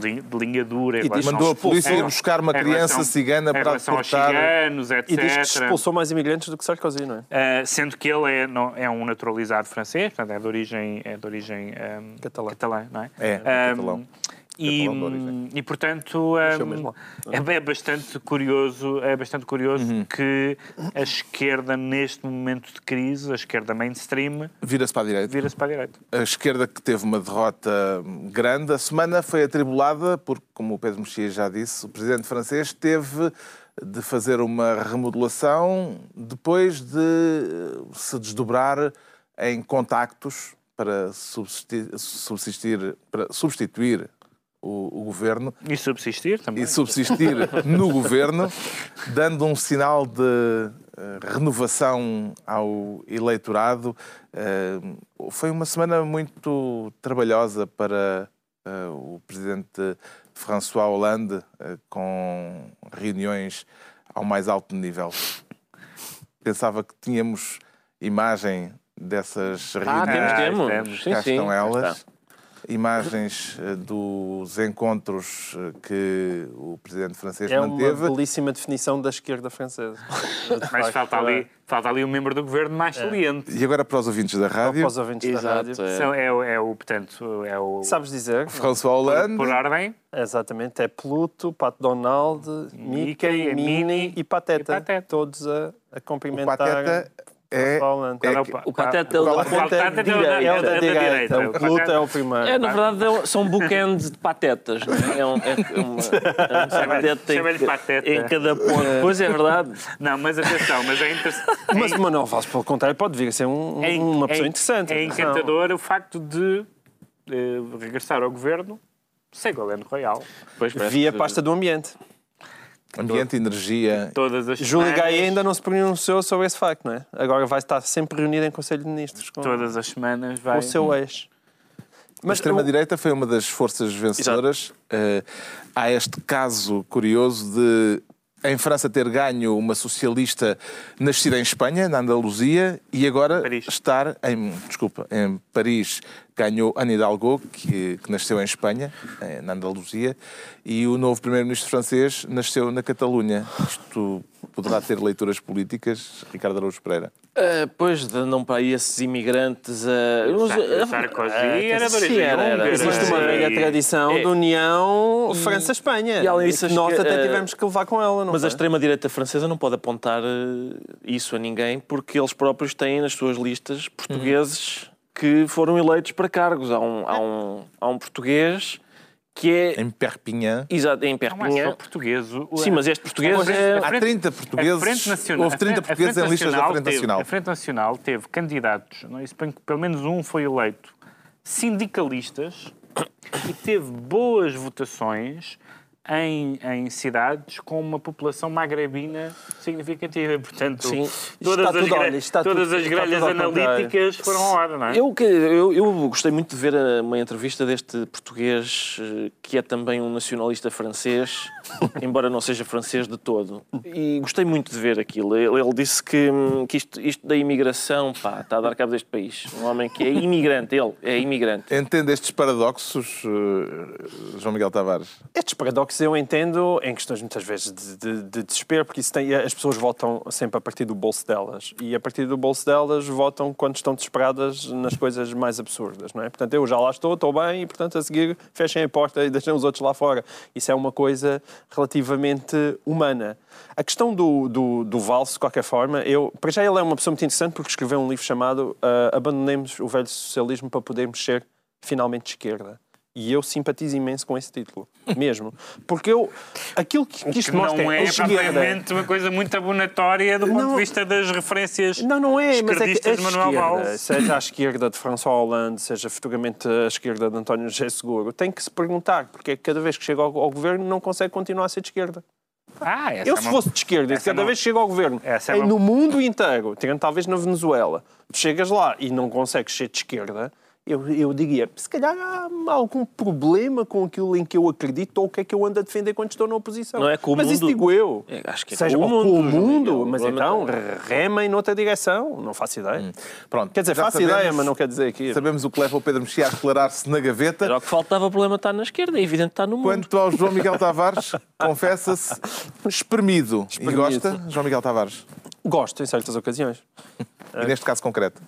[SPEAKER 2] de linha dura.
[SPEAKER 1] E mandou a polícia ir buscar uma criança relação, cigana para
[SPEAKER 2] deportar. aos ciganos, etc.
[SPEAKER 3] E diz que expulsou mais imigrantes do que Sarkozy, não
[SPEAKER 2] é? Uh, sendo que ele é, não, é um naturalizado francês, portanto é de origem, é de origem um, catalã. catalã, não é?
[SPEAKER 1] É, um, catalão.
[SPEAKER 2] E, e, portanto um, é, é, bastante curioso, é bastante curioso uhum. que a esquerda neste momento de crise, a esquerda mainstream,
[SPEAKER 1] vira-se para a direita.
[SPEAKER 2] Vira-se para a direita.
[SPEAKER 1] A esquerda que teve uma derrota grande, a semana foi atribulada porque, como o Pedro Mexia já disse, o presidente francês teve de fazer uma remodelação depois de se desdobrar em contactos para subsistir, subsistir para substituir o, o, governo.
[SPEAKER 2] E subsistir também.
[SPEAKER 1] E subsistir no governo, dando um sinal de uh, renovação ao eleitorado. Uh, foi uma semana muito trabalhosa para uh, o presidente François Hollande, com reuniões ao mais alto nível. Pensava que tínhamos imagem dessas reuniões.
[SPEAKER 4] Ah, temos, temos.
[SPEAKER 1] Cá
[SPEAKER 4] sim,
[SPEAKER 1] estão
[SPEAKER 4] sim.
[SPEAKER 1] elas imagens eh, dos encontros eh, que o presidente francês
[SPEAKER 3] é
[SPEAKER 1] manteve.
[SPEAKER 3] É uma belíssima definição da esquerda francesa.
[SPEAKER 2] Mas falta ali, falta ali um membro do governo mais é. saliente.
[SPEAKER 1] E agora para os ouvintes da rádio.
[SPEAKER 3] Para os ouvintes Exato, da rádio.
[SPEAKER 2] É. São, é, o, é o, portanto, é o...
[SPEAKER 3] Sabes dizer?
[SPEAKER 1] François Hollande.
[SPEAKER 2] Por, por ordem.
[SPEAKER 3] Exatamente, é Pluto, Pat Donald, Mickey, Minnie e Pateta. E Pateta. Todos a, a cumprimentar...
[SPEAKER 1] O Pateta É, é
[SPEAKER 2] é o
[SPEAKER 4] O Pateta é o
[SPEAKER 1] é?
[SPEAKER 2] Pateta é o da-
[SPEAKER 4] direita.
[SPEAKER 3] É o da direita.
[SPEAKER 2] direita.
[SPEAKER 3] O que luta é o primeiro.
[SPEAKER 4] É, na verdade, é um- são bookends de patetas. é? É, um, é uma, é um pateta em,
[SPEAKER 2] pateta.
[SPEAKER 4] cada ponto. Pois é verdade.
[SPEAKER 2] Não, mas atenção, mas é interessante.
[SPEAKER 3] Mas o Manuel Valls, pelo contrário, pode vir a ser um-
[SPEAKER 2] é,
[SPEAKER 3] uma pessoa
[SPEAKER 2] é-
[SPEAKER 3] interessante.
[SPEAKER 2] É encantador o facto de eh, regressar ao governo sem Goleno Royal.
[SPEAKER 3] Via pasta do ambiente.
[SPEAKER 1] Ambiente, energia.
[SPEAKER 2] Todas as
[SPEAKER 3] Júlio
[SPEAKER 2] semanas,
[SPEAKER 3] Gaia ainda não se pronunciou sobre esse facto, não é? Agora vai estar sempre reunido em Conselho de Ministros com,
[SPEAKER 2] Todas as semanas
[SPEAKER 3] com
[SPEAKER 2] vai.
[SPEAKER 3] o seu ex.
[SPEAKER 1] a
[SPEAKER 3] Mas
[SPEAKER 1] extrema-direita foi uma das forças vencedoras. Eh, há este caso curioso de, em França, ter ganho uma socialista nascida em Espanha, na Andaluzia, e agora
[SPEAKER 2] Paris.
[SPEAKER 1] estar em, desculpa, em Paris. Ganhou Anne Hidalgo, que, que nasceu em Espanha, eh, na Andaluzia, e o novo primeiro-ministro francês nasceu na Catalunha. Isto poderá ter leituras políticas, Ricardo Araújo Pereira.
[SPEAKER 4] Ah, pois, de não para aí esses imigrantes.
[SPEAKER 2] Sar-
[SPEAKER 4] ah,
[SPEAKER 2] o Sarkozy era de origem
[SPEAKER 4] era.
[SPEAKER 3] Existe uma velha tradição
[SPEAKER 4] É.
[SPEAKER 3] de união França-Espanha.
[SPEAKER 4] e além disso,
[SPEAKER 3] nós
[SPEAKER 4] que,
[SPEAKER 3] até
[SPEAKER 4] eh,
[SPEAKER 3] tivemos que levar com ela, não
[SPEAKER 4] Mas a extrema-direita francesa não pode apontar eh, isso a ninguém, porque eles próprios têm nas suas listas portugueses que foram eleitos para cargos. Há um, há um, há um português que é.
[SPEAKER 1] Em Perpignan.
[SPEAKER 4] Exato, em
[SPEAKER 2] Não é só
[SPEAKER 4] Perpignan.
[SPEAKER 2] português. o-
[SPEAKER 4] Sim, mas este português é.
[SPEAKER 1] Há 30 portugueses.
[SPEAKER 2] a Frente Nacional,
[SPEAKER 1] Houve 30
[SPEAKER 2] a Frente- a
[SPEAKER 1] portugueses em listas da Frente
[SPEAKER 2] teve-
[SPEAKER 1] Nacional.
[SPEAKER 2] A Frente Nacional teve candidatos, não é? Pelo menos um foi eleito, sindicalistas, e teve boas votações em, em cidades com uma população magrebina significativa. Portanto,
[SPEAKER 4] Sim.
[SPEAKER 2] todas,
[SPEAKER 3] Está
[SPEAKER 2] as,
[SPEAKER 3] tudo,
[SPEAKER 2] gra-
[SPEAKER 3] olha, está
[SPEAKER 2] todas
[SPEAKER 3] tudo-
[SPEAKER 2] as
[SPEAKER 3] está
[SPEAKER 2] grelhas analíticas foram ao ar, não é?
[SPEAKER 4] Eu, eu, eu gostei muito de ver a- uma entrevista deste português eh, que é também um nacionalista francês, embora não seja francês de todo. E gostei muito de ver aquilo. Ele, ele disse que, hum, que isto, isto da imigração pá, está a dar cabo deste país. Um homem que é imigrante, ele é imigrante.
[SPEAKER 1] Entende estes paradoxos, eh, João Miguel Tavares?
[SPEAKER 3] Estes paradoxos eu entendo em questões muitas vezes de, de- de desespero, porque tem, as pessoas votam sempre a partir do bolso delas. E a partir do bolso delas votam quando estão desesperadas nas coisas mais absurdas, não é? Portanto, eu já lá estou, estou bem, e portanto a seguir fechem a porta e deixem os outros lá fora. Isso é uma coisa relativamente humana. A questão do, do, do Valse, de qualquer forma, eu, para já ele é uma pessoa muito interessante porque escreveu um livro chamado ah, Abandonemos o Velho Socialismo para podermos ser finalmente de esquerda. E eu simpatizo imenso com esse título, mesmo. Porque eu, aquilo que, que isto
[SPEAKER 2] que
[SPEAKER 3] mostra
[SPEAKER 2] não
[SPEAKER 3] é
[SPEAKER 2] é propriamente uma coisa muito abonatória do ponto
[SPEAKER 3] Não.
[SPEAKER 2] de vista das referências
[SPEAKER 3] Não, não é, mas é que a
[SPEAKER 2] de Manuel
[SPEAKER 3] esquerda, seja a esquerda de François Hollande, seja futuramente a esquerda de António José Seguro, tem que se perguntar porque é que cada vez que chega ao, ao governo não consegue continuar a ser de esquerda.
[SPEAKER 2] Ah,
[SPEAKER 3] Eu,
[SPEAKER 2] é
[SPEAKER 3] se
[SPEAKER 2] uma-
[SPEAKER 3] fosse de esquerda, e
[SPEAKER 2] essa é
[SPEAKER 3] cada
[SPEAKER 2] uma-
[SPEAKER 3] vez que chego ao governo,
[SPEAKER 2] é uma-
[SPEAKER 3] no mundo inteiro, tirando talvez na Venezuela, chegas lá e não consegues ser de esquerda, eu, eu diria, se calhar há algum problema com aquilo em que eu acredito ou o que é que eu ando a defender quando estou na oposição.
[SPEAKER 4] Não é com o
[SPEAKER 3] Mas isso
[SPEAKER 4] mundo-
[SPEAKER 3] digo eu.
[SPEAKER 4] É, acho que é
[SPEAKER 3] Seja
[SPEAKER 4] com o
[SPEAKER 3] ou com o
[SPEAKER 4] mundo, João
[SPEAKER 3] mundo,
[SPEAKER 4] Miguel.
[SPEAKER 3] mas então
[SPEAKER 4] problema
[SPEAKER 3] remem noutra direção. Não faço ideia.
[SPEAKER 1] Pronto.
[SPEAKER 3] Quer dizer, faço
[SPEAKER 1] sabemos-
[SPEAKER 3] ideia, mas não quer dizer que...
[SPEAKER 1] Sabemos o que leva o Pedro Mexia a declarar-se na gaveta.
[SPEAKER 4] Era o que faltava, o problema está na esquerda, é evidente que está no mundo.
[SPEAKER 1] Quanto ao João Miguel Tavares, confessa-se espremido. E
[SPEAKER 3] Espremido.
[SPEAKER 1] gosta, João Miguel Tavares?
[SPEAKER 3] Gosto, em certas ocasiões.
[SPEAKER 1] E neste caso concreto?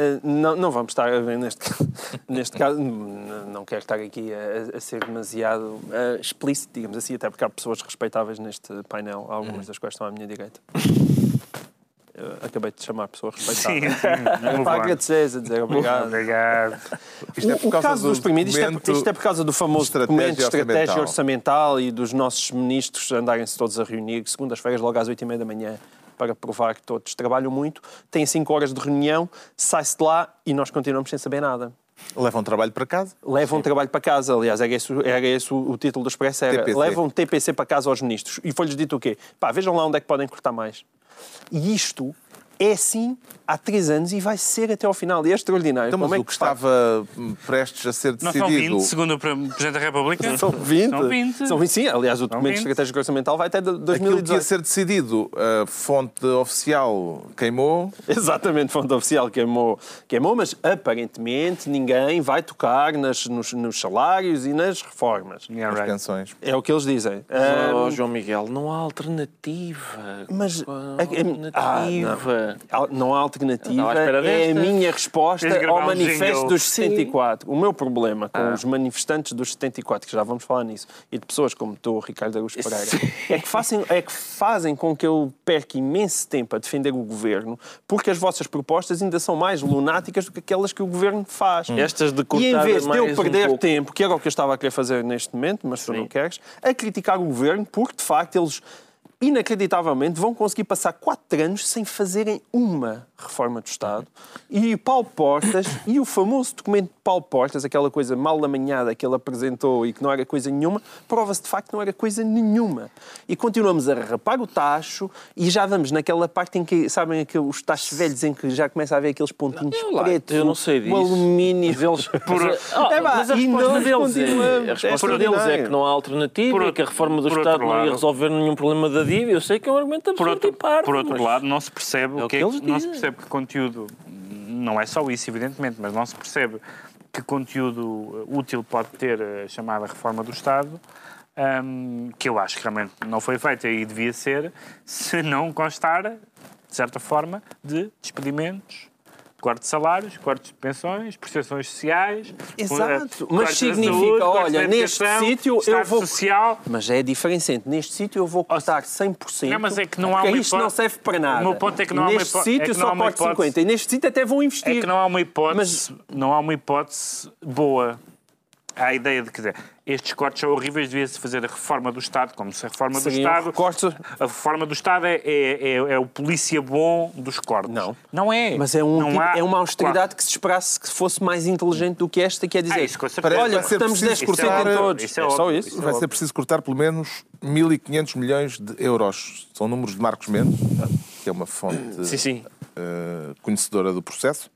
[SPEAKER 3] Uh, não, não vamos estar a ver neste, neste caso, não quero estar aqui a, a ser demasiado uh, explícito, digamos assim, até porque há pessoas respeitáveis neste painel, algumas das quais estão à minha direita. Eu acabei de chamar a pessoa respeitável.
[SPEAKER 2] sim.
[SPEAKER 3] Para agradecer, a dizer obrigado.
[SPEAKER 2] Obrigado.
[SPEAKER 1] Isto é por
[SPEAKER 3] o
[SPEAKER 1] causa
[SPEAKER 3] caso
[SPEAKER 1] do
[SPEAKER 3] dos exprimidos, isto é, isto é por causa do famoso
[SPEAKER 1] estratégia
[SPEAKER 3] documento de estratégia
[SPEAKER 1] orçamental.
[SPEAKER 3] orçamental e dos nossos ministros andarem-se todos a reunir, segundas-feiras, logo às oito e meia da manhã, para provar que todos trabalham muito, têm cinco horas de reunião, sai-se de lá e nós continuamos sem saber nada.
[SPEAKER 1] Levam trabalho para casa?
[SPEAKER 3] Levam trabalho para casa, aliás, era esse, era esse o, o título do Expresso, era
[SPEAKER 1] TPC.
[SPEAKER 3] levam TPC para casa aos ministros. E foi-lhes dito o quê? Pá, vejam lá onde é que podem cortar mais. E isto é assim há três anos e vai ser até ao final. E é extraordinário.
[SPEAKER 1] Então, mas
[SPEAKER 3] Como é
[SPEAKER 1] o que
[SPEAKER 3] se faz?
[SPEAKER 1] estava prestes a ser
[SPEAKER 2] Não são
[SPEAKER 1] decidido...
[SPEAKER 2] 20, segundo o Presidente da República?
[SPEAKER 3] São 20.
[SPEAKER 2] São 20.
[SPEAKER 3] São 20, sim. Aliás, o documento
[SPEAKER 2] 20.
[SPEAKER 3] estratégico orçamental vai até de-
[SPEAKER 1] Aquilo que ia
[SPEAKER 3] 2018.
[SPEAKER 1] ser decidido, a fonte oficial queimou.
[SPEAKER 3] Exatamente, fonte oficial queimou, queimou, mas aparentemente ninguém vai tocar nas, nos, nos salários e nas reformas.
[SPEAKER 2] Yeah,
[SPEAKER 1] As
[SPEAKER 2] right.
[SPEAKER 1] canções.
[SPEAKER 3] É o que eles dizem.
[SPEAKER 4] Oh,
[SPEAKER 3] Ahm,
[SPEAKER 4] João Miguel, não há alternativa.
[SPEAKER 3] Mas- é- é-
[SPEAKER 4] alternativa.
[SPEAKER 3] Não há alternativa. É a minha resposta ao
[SPEAKER 2] um
[SPEAKER 3] manifesto dos
[SPEAKER 4] Sim.
[SPEAKER 3] 74. O meu problema com
[SPEAKER 4] Ah.
[SPEAKER 3] os manifestantes dos 74, que já vamos falar nisso, e de pessoas como tu, Ricardo Araújo Pereira,
[SPEAKER 4] Sim.
[SPEAKER 3] é que, fazem, é que fazem com que eu perca imenso tempo a defender o governo, porque as vossas propostas ainda são mais lunáticas do que aquelas que o governo faz.
[SPEAKER 4] Estas de
[SPEAKER 3] E em
[SPEAKER 4] cortar
[SPEAKER 3] vez de eu
[SPEAKER 4] um
[SPEAKER 3] perder
[SPEAKER 4] pouco.
[SPEAKER 3] tempo, que era o que eu estava a querer fazer neste momento, mas tu
[SPEAKER 4] Sim.
[SPEAKER 3] não queres, a criticar o governo, porque de facto eles inacreditavelmente vão conseguir passar quatro anos sem fazerem uma reforma do Estado. E o Paulo Portas, e o famoso documento de Paulo Portas, aquela coisa mal amanhada que ele apresentou e que não era coisa nenhuma, prova-se de facto que não era coisa nenhuma. E continuamos a rapar o tacho e já vamos naquela parte em que, sabem, aqueles, os tachos velhos em que já começa a haver aqueles pontinhos
[SPEAKER 4] Eu lá,
[SPEAKER 3] pretos,
[SPEAKER 4] eu não sei disso.
[SPEAKER 3] o alumínio.
[SPEAKER 4] Mas eles. Ah,
[SPEAKER 3] É pá,
[SPEAKER 4] mas a resposta deles, é, a
[SPEAKER 3] É
[SPEAKER 4] resposta deles é que não há alternativa
[SPEAKER 2] Por
[SPEAKER 4] e que a reforma do
[SPEAKER 2] por
[SPEAKER 4] Estado não ia resolver nenhum problema da dívida. Eu sei que é um argumento
[SPEAKER 2] Por
[SPEAKER 4] absurdo
[SPEAKER 2] outro,
[SPEAKER 4] e parvo,
[SPEAKER 2] por outro lado, não se percebe
[SPEAKER 4] É
[SPEAKER 2] o que,
[SPEAKER 4] que
[SPEAKER 2] é-
[SPEAKER 4] eles
[SPEAKER 2] não se percebe que conteúdo não é só isso, evidentemente, mas não se percebe que conteúdo eh, útil pode ter a chamada reforma do Estado, hum, que eu acho que realmente não foi feita e devia ser, se não constar, de certa forma, de despedimentos. Corte de salários, cortes de pensões, prestações sociais.
[SPEAKER 3] Exato,
[SPEAKER 2] eh,
[SPEAKER 3] mas significa,
[SPEAKER 2] saúde,
[SPEAKER 3] olha, neste sítio eu vou-
[SPEAKER 2] social.
[SPEAKER 3] Mas é diferente. Neste sítio eu vou cortar 100%.
[SPEAKER 2] Não, mas é que não há uma
[SPEAKER 3] isto não
[SPEAKER 2] hipótese-
[SPEAKER 3] serve para nada.
[SPEAKER 2] O meu ponto é que não há uma
[SPEAKER 3] Neste
[SPEAKER 2] hipó- é
[SPEAKER 3] sítio
[SPEAKER 2] não
[SPEAKER 3] só corto
[SPEAKER 2] hipótese-
[SPEAKER 3] 50. E neste sítio até vou investir.
[SPEAKER 2] É que não há uma hipótese, não há uma hipótese boa. Há a ideia de que dizer, estes cortes são horríveis, devia-se fazer a reforma do Estado, como se a reforma do Estado.
[SPEAKER 3] recortes-
[SPEAKER 2] A reforma do Estado é, é, é, é o polícia bom dos cortes.
[SPEAKER 3] Não.
[SPEAKER 2] Não é.
[SPEAKER 3] Mas é, um tipo-
[SPEAKER 2] há-
[SPEAKER 3] é uma austeridade que se esperasse que fosse mais inteligente do que esta, que é dizer,
[SPEAKER 2] Ah, isso
[SPEAKER 3] olha, cortamos
[SPEAKER 1] preciso
[SPEAKER 3] 10%
[SPEAKER 1] cortar-
[SPEAKER 3] em todos.
[SPEAKER 2] Isso é
[SPEAKER 3] é só isso.
[SPEAKER 2] é
[SPEAKER 1] Vai ser preciso cortar pelo menos 1.500 milhões de euros. São números de Marcos Mendes, que é uma fonte
[SPEAKER 4] Sim, sim.
[SPEAKER 1] eh, conhecedora do processo.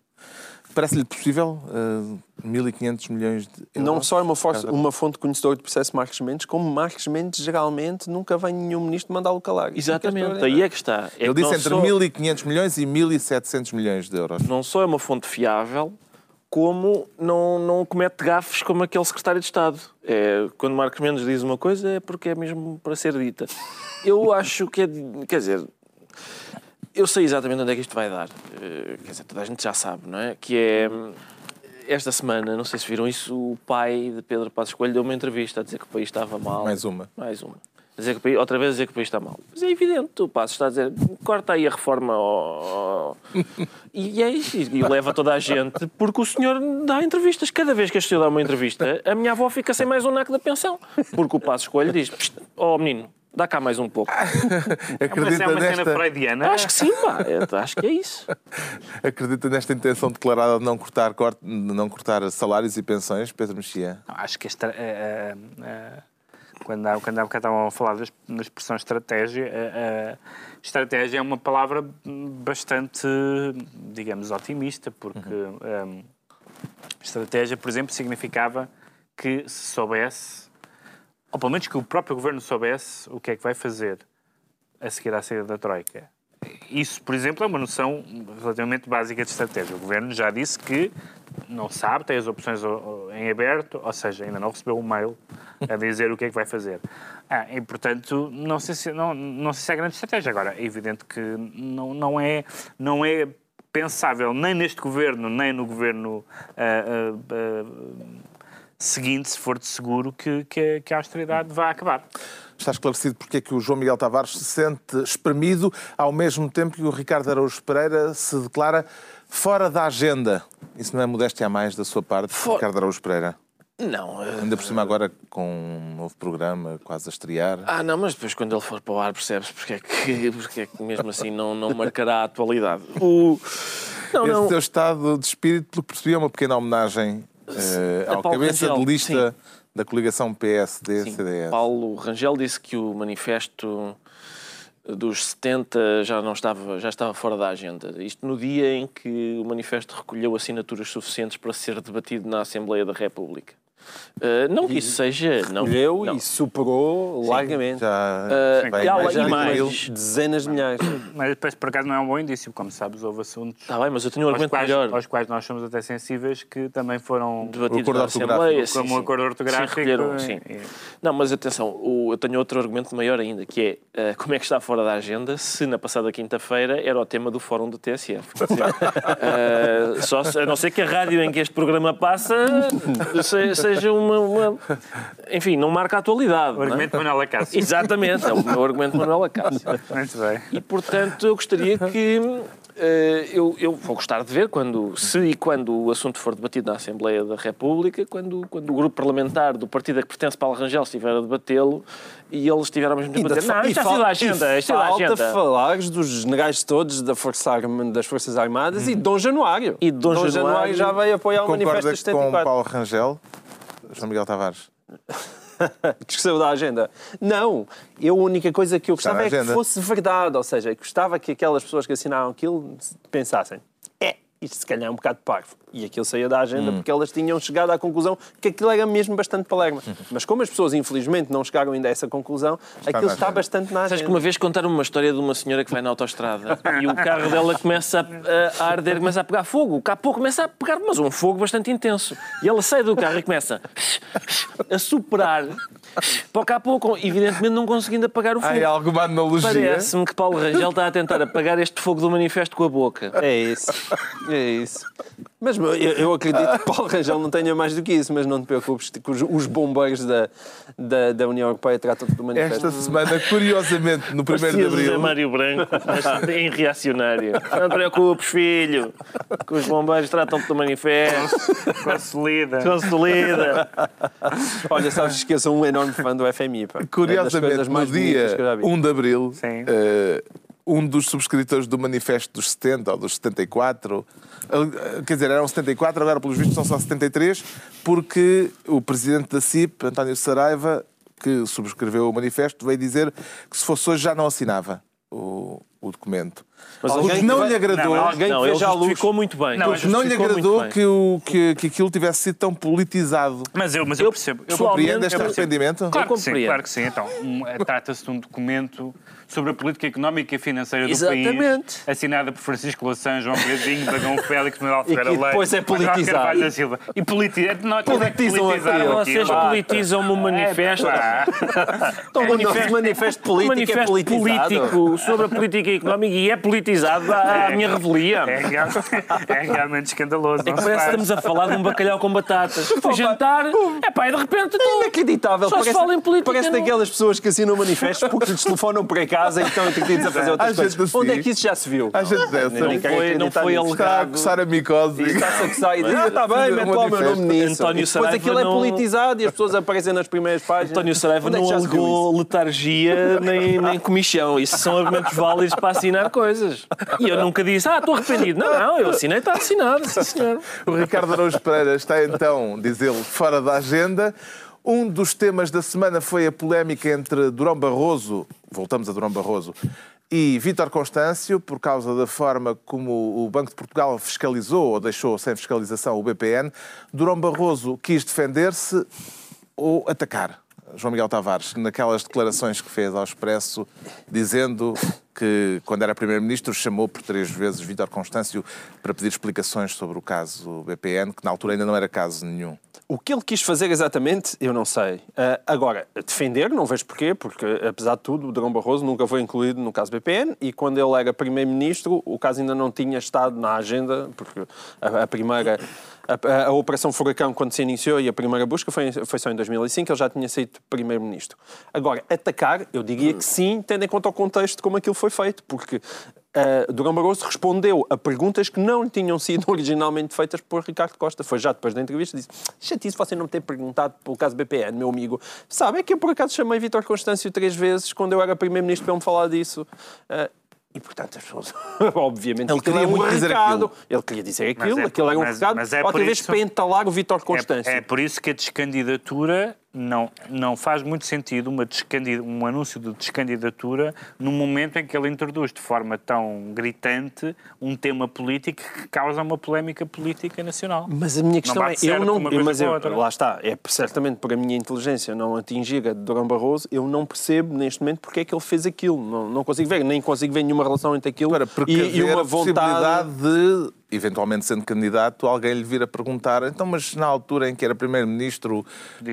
[SPEAKER 1] Parece-lhe possível eh, 1.500 milhões de euros?
[SPEAKER 3] Não só é uma, força, uma fonte conhecedora do processo Marcos Mendes, como Marcos Mendes geralmente nunca vem nenhum ministro mandá-lo calar. É a
[SPEAKER 4] Exatamente, aí é que está. É
[SPEAKER 1] Ele
[SPEAKER 4] que
[SPEAKER 1] disse entre
[SPEAKER 4] só-
[SPEAKER 1] 1.500 milhões e 1.700 milhões de euros.
[SPEAKER 4] não só é uma fonte fiável, como não, não comete gafes como aquele secretário de Estado. É, quando Marcos Mendes diz uma coisa é porque é mesmo para ser dita. Eu acho que é. Quer dizer, eu sei exatamente onde é que isto vai dar. Eh, Quer dizer, toda a gente já sabe, não é? Que é. Esta semana, não sei se viram isso, o pai de Pedro Passos Coelho deu uma entrevista a dizer que o país estava mal.
[SPEAKER 1] Mais uma.
[SPEAKER 4] Mais uma. A Dizer que o país, outra vez a dizer que o país está mal. Mas é evidente, o Passos está a dizer, corta aí a reforma ao- ao- e é isso, e leva toda a gente, porque o senhor dá entrevistas. Cada vez que este senhor dá uma entrevista, a minha avó fica sem mais um naco da pensão. Porque o Passos Coelho diz, "Psst, ó menino, dá cá mais um pouco.
[SPEAKER 2] Mas é
[SPEAKER 1] Acredita
[SPEAKER 2] uma cena
[SPEAKER 1] nesta,
[SPEAKER 2] freudiana.
[SPEAKER 4] Acho que sim, pá, é- acho que é isso.
[SPEAKER 1] acredita nesta intenção declarada de não cortar, corte, de não cortar salários e pensões, Pedro Mexia?
[SPEAKER 2] Acho que esta, eh, eh, quando, há, quando há bocado estavam a falar das- da expressão estratégia, eh, eh, estratégia é uma palavra bastante, digamos, otimista, porque eh, estratégia, por exemplo, significava que se soubesse, ou pelo menos que o próprio governo soubesse o que é que vai fazer a seguir à saída da Troika. Isso, por exemplo, é uma noção relativamente básica de estratégia. O governo já disse que não sabe, tem as opções em aberto, ou seja, ainda não recebeu um mail a dizer o que é que vai fazer. Ah, e, portanto, não sei, se, não, não sei se é grande estratégia. Agora, é evidente que não, não, é, não é pensável nem neste governo, nem no governo ah, ah, ah, seguinte, se for de seguro, que, que, a- que a austeridade vai acabar.
[SPEAKER 1] Está esclarecido porque é que o João Miguel Tavares se sente espremido ao mesmo tempo que o Ricardo Araújo Pereira se declara fora da agenda. Isso não é modéstia a mais da sua parte,
[SPEAKER 4] For-
[SPEAKER 1] Ricardo Araújo Pereira?
[SPEAKER 4] Não, eh,
[SPEAKER 1] Ainda por cima agora com um novo programa quase a estrear.
[SPEAKER 4] Ah, não, mas depois quando ele for para o ar percebes porque é que, porque é que mesmo assim não, não marcará a atualidade. O... Não,
[SPEAKER 1] Esse
[SPEAKER 4] não.
[SPEAKER 1] teu estado de espírito, pelo que percebi, é uma pequena homenagem
[SPEAKER 4] A
[SPEAKER 1] ao
[SPEAKER 4] Paulo
[SPEAKER 1] cabeça
[SPEAKER 4] Rangel,
[SPEAKER 1] de lista da coligação PSD-CDS.
[SPEAKER 4] Paulo Rangel disse que o manifesto dos 70 já não estava, já estava fora da agenda. Isto no dia em que o manifesto recolheu assinaturas suficientes para ser debatido na Assembleia da República. Uh, não que isso seja. Não, não.
[SPEAKER 3] e superou largamente.
[SPEAKER 1] Já
[SPEAKER 4] Uh,
[SPEAKER 1] vai
[SPEAKER 4] e há lá-
[SPEAKER 1] mais.
[SPEAKER 3] Dezenas de milhares.
[SPEAKER 2] Mas depois, por acaso, não é um bom indício. Como sabes, houve assuntos
[SPEAKER 4] Está bem, mas eu tenho um
[SPEAKER 2] aos
[SPEAKER 4] argumento
[SPEAKER 2] quais,
[SPEAKER 4] melhor.
[SPEAKER 2] aos quais nós somos até sensíveis que também foram
[SPEAKER 4] Debatidos na. Assembleia. sim,
[SPEAKER 2] como
[SPEAKER 4] sim.
[SPEAKER 2] um acordo ortográfico.
[SPEAKER 4] Sim, recolheram, sim.
[SPEAKER 2] e-
[SPEAKER 4] Não, mas atenção, o- eu tenho outro argumento maior ainda, que é uh, como é que está fora da agenda se na passada quinta-feira era o tema do fórum do TSF. Uh, só a não ser que a rádio em que este programa passa se- seja uma, uma- Enfim, não marca a atualidade.
[SPEAKER 2] O
[SPEAKER 4] não é?
[SPEAKER 2] argumento de Manuel Acácio.
[SPEAKER 4] Exatamente, é o meu argumento de Manuel Acácio.
[SPEAKER 2] Muito bem.
[SPEAKER 4] E, portanto, eu gostaria que. eh, eu, eu vou gostar de ver quando, se e quando o assunto for debatido na Assembleia da República, quando, quando o grupo parlamentar do partido a que pertence Paulo Rangel estiver a debatê-lo e eles estiverem ao mesmo tempo a dizer não, isto saiu da agenda, isto é
[SPEAKER 3] falta
[SPEAKER 4] agenda.
[SPEAKER 3] falares dos generais todos da Força Arma, das Forças Armadas e de Dom Januário.
[SPEAKER 4] E de Dom Januário
[SPEAKER 3] já veio apoiar o Manifesto
[SPEAKER 1] Concorda
[SPEAKER 3] dos
[SPEAKER 1] com
[SPEAKER 3] 74.
[SPEAKER 1] Paulo Rangel? João Miguel Tavares.
[SPEAKER 3] que saiu da agenda. Não, eu a única coisa que eu
[SPEAKER 1] Está
[SPEAKER 3] gostava é que fosse verdade, ou seja, gostava que aquelas pessoas que assinaram aquilo pensassem, isto se calhar é um bocado parvo. E aquilo saía da agenda
[SPEAKER 1] Hum.
[SPEAKER 3] porque elas tinham chegado à conclusão que aquilo era mesmo bastante palerma. Mas como as pessoas infelizmente não chegaram ainda a essa conclusão, aquilo
[SPEAKER 1] na
[SPEAKER 3] está
[SPEAKER 1] agenda.
[SPEAKER 3] bastante na
[SPEAKER 4] Sabes
[SPEAKER 3] agenda.
[SPEAKER 4] que uma vez contaram uma história de uma senhora que vai na autostrada e o carro dela começa a, a arder, começa a pegar fogo. O capô começa a pegar, mas um fogo bastante intenso. E ela sai do carro e começa a soprar para o capô, com- evidentemente não conseguindo apagar o fogo.
[SPEAKER 1] Há alguma analogia?
[SPEAKER 4] Parece-me que Paulo Rangel está a tentar apagar este fogo do manifesto com a boca.
[SPEAKER 3] É isso, é isso. Mas eu, eu acredito que Paulo Rangel não tenha mais do que isso, mas não te preocupes, que os, os bombeiros da, da, da União Europeia tratam do manifesto.
[SPEAKER 1] Esta semana, curiosamente, no 1 de Abril,
[SPEAKER 4] Mário Branco, mas em reacionário. Não te preocupes, filho, que os bombeiros tratam-te do manifesto.
[SPEAKER 2] Consolida.
[SPEAKER 4] Consolida.
[SPEAKER 3] Olha, sabes que eu sou um enorme fã do FMI. Pá. É
[SPEAKER 1] curiosamente,
[SPEAKER 3] coisas
[SPEAKER 1] no
[SPEAKER 3] mais bonitas
[SPEAKER 1] dia
[SPEAKER 3] que eu já vi.
[SPEAKER 1] 1 de Abril,
[SPEAKER 2] Sim.
[SPEAKER 1] eh, um dos subscritores do Manifesto dos 70 ou dos 74, eh, quer dizer, eram 74, agora pelos vistos são só 73, porque o presidente da CIP, António Saraiva, que subscreveu o manifesto, veio dizer que se fosse hoje já não assinava o, o documento.
[SPEAKER 4] Mas
[SPEAKER 3] alguém
[SPEAKER 1] não
[SPEAKER 3] que
[SPEAKER 1] lhe agradou.
[SPEAKER 2] Não,
[SPEAKER 3] Alguém
[SPEAKER 4] não,
[SPEAKER 3] que
[SPEAKER 4] ele
[SPEAKER 3] luz.
[SPEAKER 4] justificou muito bem.
[SPEAKER 2] Não,
[SPEAKER 1] Porque não lhe agradou que, o, que, que aquilo tivesse sido tão politizado.
[SPEAKER 2] Mas eu, mas eu, percebo. Eu
[SPEAKER 1] Compreende este arrependimento?
[SPEAKER 2] Claro que sim,
[SPEAKER 4] compreendo.
[SPEAKER 2] claro que sim. Então, um, eh, trata-se de um documento sobre a política económica e financeira do
[SPEAKER 3] Exatamente.
[SPEAKER 2] país, assinada por Francisco Lação, João Pedrinho, Bagão Félix, Manuel Ferreira
[SPEAKER 3] que
[SPEAKER 2] Leite,
[SPEAKER 3] depois é politizado.
[SPEAKER 2] Da Silva. E politiza... Não,
[SPEAKER 3] Politizam
[SPEAKER 2] politizaram
[SPEAKER 3] aquilo.
[SPEAKER 4] Vocês
[SPEAKER 2] aquilo.
[SPEAKER 4] politizam-me o manifesto.
[SPEAKER 3] Então, o nosso manifesto
[SPEAKER 4] O
[SPEAKER 3] político é
[SPEAKER 4] manifesto
[SPEAKER 3] politizado.
[SPEAKER 4] político sobre a política económica e é politizado à, à minha revelia.
[SPEAKER 2] É, é realmente escandaloso.
[SPEAKER 4] É que
[SPEAKER 2] se
[SPEAKER 4] parece que estamos a falar de um bacalhau com batatas. Fui jantar, é pá, e de repente.
[SPEAKER 3] É inacreditável.
[SPEAKER 4] Só se
[SPEAKER 3] parece,
[SPEAKER 4] fala em política,
[SPEAKER 3] Parece
[SPEAKER 4] não-
[SPEAKER 3] daquelas pessoas que assinam manifestos porque lhes telefonam para casa e estão entretidos a fazer outras coisas.
[SPEAKER 1] assim.
[SPEAKER 3] Onde é que isso já se viu?
[SPEAKER 1] Há gente dessa.
[SPEAKER 4] Não
[SPEAKER 3] quer
[SPEAKER 4] foi- não foi
[SPEAKER 3] nisso.
[SPEAKER 1] Está a
[SPEAKER 4] alegado.
[SPEAKER 1] coçar a micose.
[SPEAKER 3] E está-se a coçar e diz, ah, está bem, mete lá o meu nome nisso.
[SPEAKER 4] António
[SPEAKER 3] depois aquilo é
[SPEAKER 4] não-
[SPEAKER 3] politizado e as pessoas aparecem nas primeiras páginas.
[SPEAKER 4] António Saraiva
[SPEAKER 3] é
[SPEAKER 4] não
[SPEAKER 3] isso?
[SPEAKER 4] alegou letargia nem, nem comichão. Isso são argumentos válidos para assinar coisas. E eu nunca disse, ah, estou arrependido. Não, não, eu assinei, está assinado, sim senhor.
[SPEAKER 1] O Ricardo Araújo Pereira está então, diz ele, fora da agenda. Um dos temas da semana foi a polémica entre Durão Barroso, voltamos a Durão Barroso, e Vítor Constâncio, por causa da forma como o Banco de Portugal fiscalizou ou deixou sem fiscalização o BPN. Durão Barroso quis defender-se ou atacar. João Miguel Tavares, naquelas declarações que fez ao Expresso, dizendo que, quando era Primeiro-Ministro, chamou por três vezes Vítor Constâncio para pedir explicações sobre o caso BPN, que na altura ainda não era caso nenhum.
[SPEAKER 3] O que ele quis fazer exatamente, eu não sei. Ah, agora, defender, não vejo porquê, porque, apesar de tudo, o Drão Barroso nunca foi incluído no caso BPN e quando ele era Primeiro-Ministro, o caso ainda não tinha estado na agenda, porque a, a primeira. A, a Operação Furacão, quando se iniciou, e a primeira busca foi, foi só em 2005, ele já tinha sido Primeiro-Ministro. Agora, atacar, eu diria que sim, tendo em conta o contexto como aquilo foi feito, porque uh, Durão Barroso respondeu a perguntas que não tinham sido originalmente feitas por Ricardo Costa. Foi já depois da entrevista, disse, chatice você não ter perguntado pelo caso BPN, meu amigo. Sabe, é que eu por acaso chamei Vítor Constâncio três vezes quando eu era Primeiro-Ministro para ele me falar disso. Uh, e, portanto, as pessoas, obviamente,
[SPEAKER 1] Ele
[SPEAKER 3] aquilo
[SPEAKER 1] queria
[SPEAKER 3] é um
[SPEAKER 1] muito dizer
[SPEAKER 3] recado.
[SPEAKER 1] aquilo.
[SPEAKER 3] Ele queria dizer aquilo,
[SPEAKER 2] é-
[SPEAKER 3] aquilo era um
[SPEAKER 2] mas-
[SPEAKER 3] recado.
[SPEAKER 2] mas é
[SPEAKER 3] outra vez
[SPEAKER 2] isso-
[SPEAKER 3] para entalar o Vítor Constâncio.
[SPEAKER 2] É, é por isso que a descandidatura não, não faz muito sentido uma um anúncio de descandidatura no momento em que ele introduz de forma tão gritante um tema político que causa uma polémica política nacional.
[SPEAKER 3] Mas a minha questão é, eu não, mas eu, lá está, é certamente por a minha inteligência não atingir a de Durão Barroso, eu não percebo neste momento porque é que ele fez aquilo. Não, não consigo ver, nem consigo ver nenhuma relação entre aquilo
[SPEAKER 1] Para e, e uma vontade de eventualmente sendo candidato, alguém lhe vir a perguntar então, mas na altura em que era Primeiro-Ministro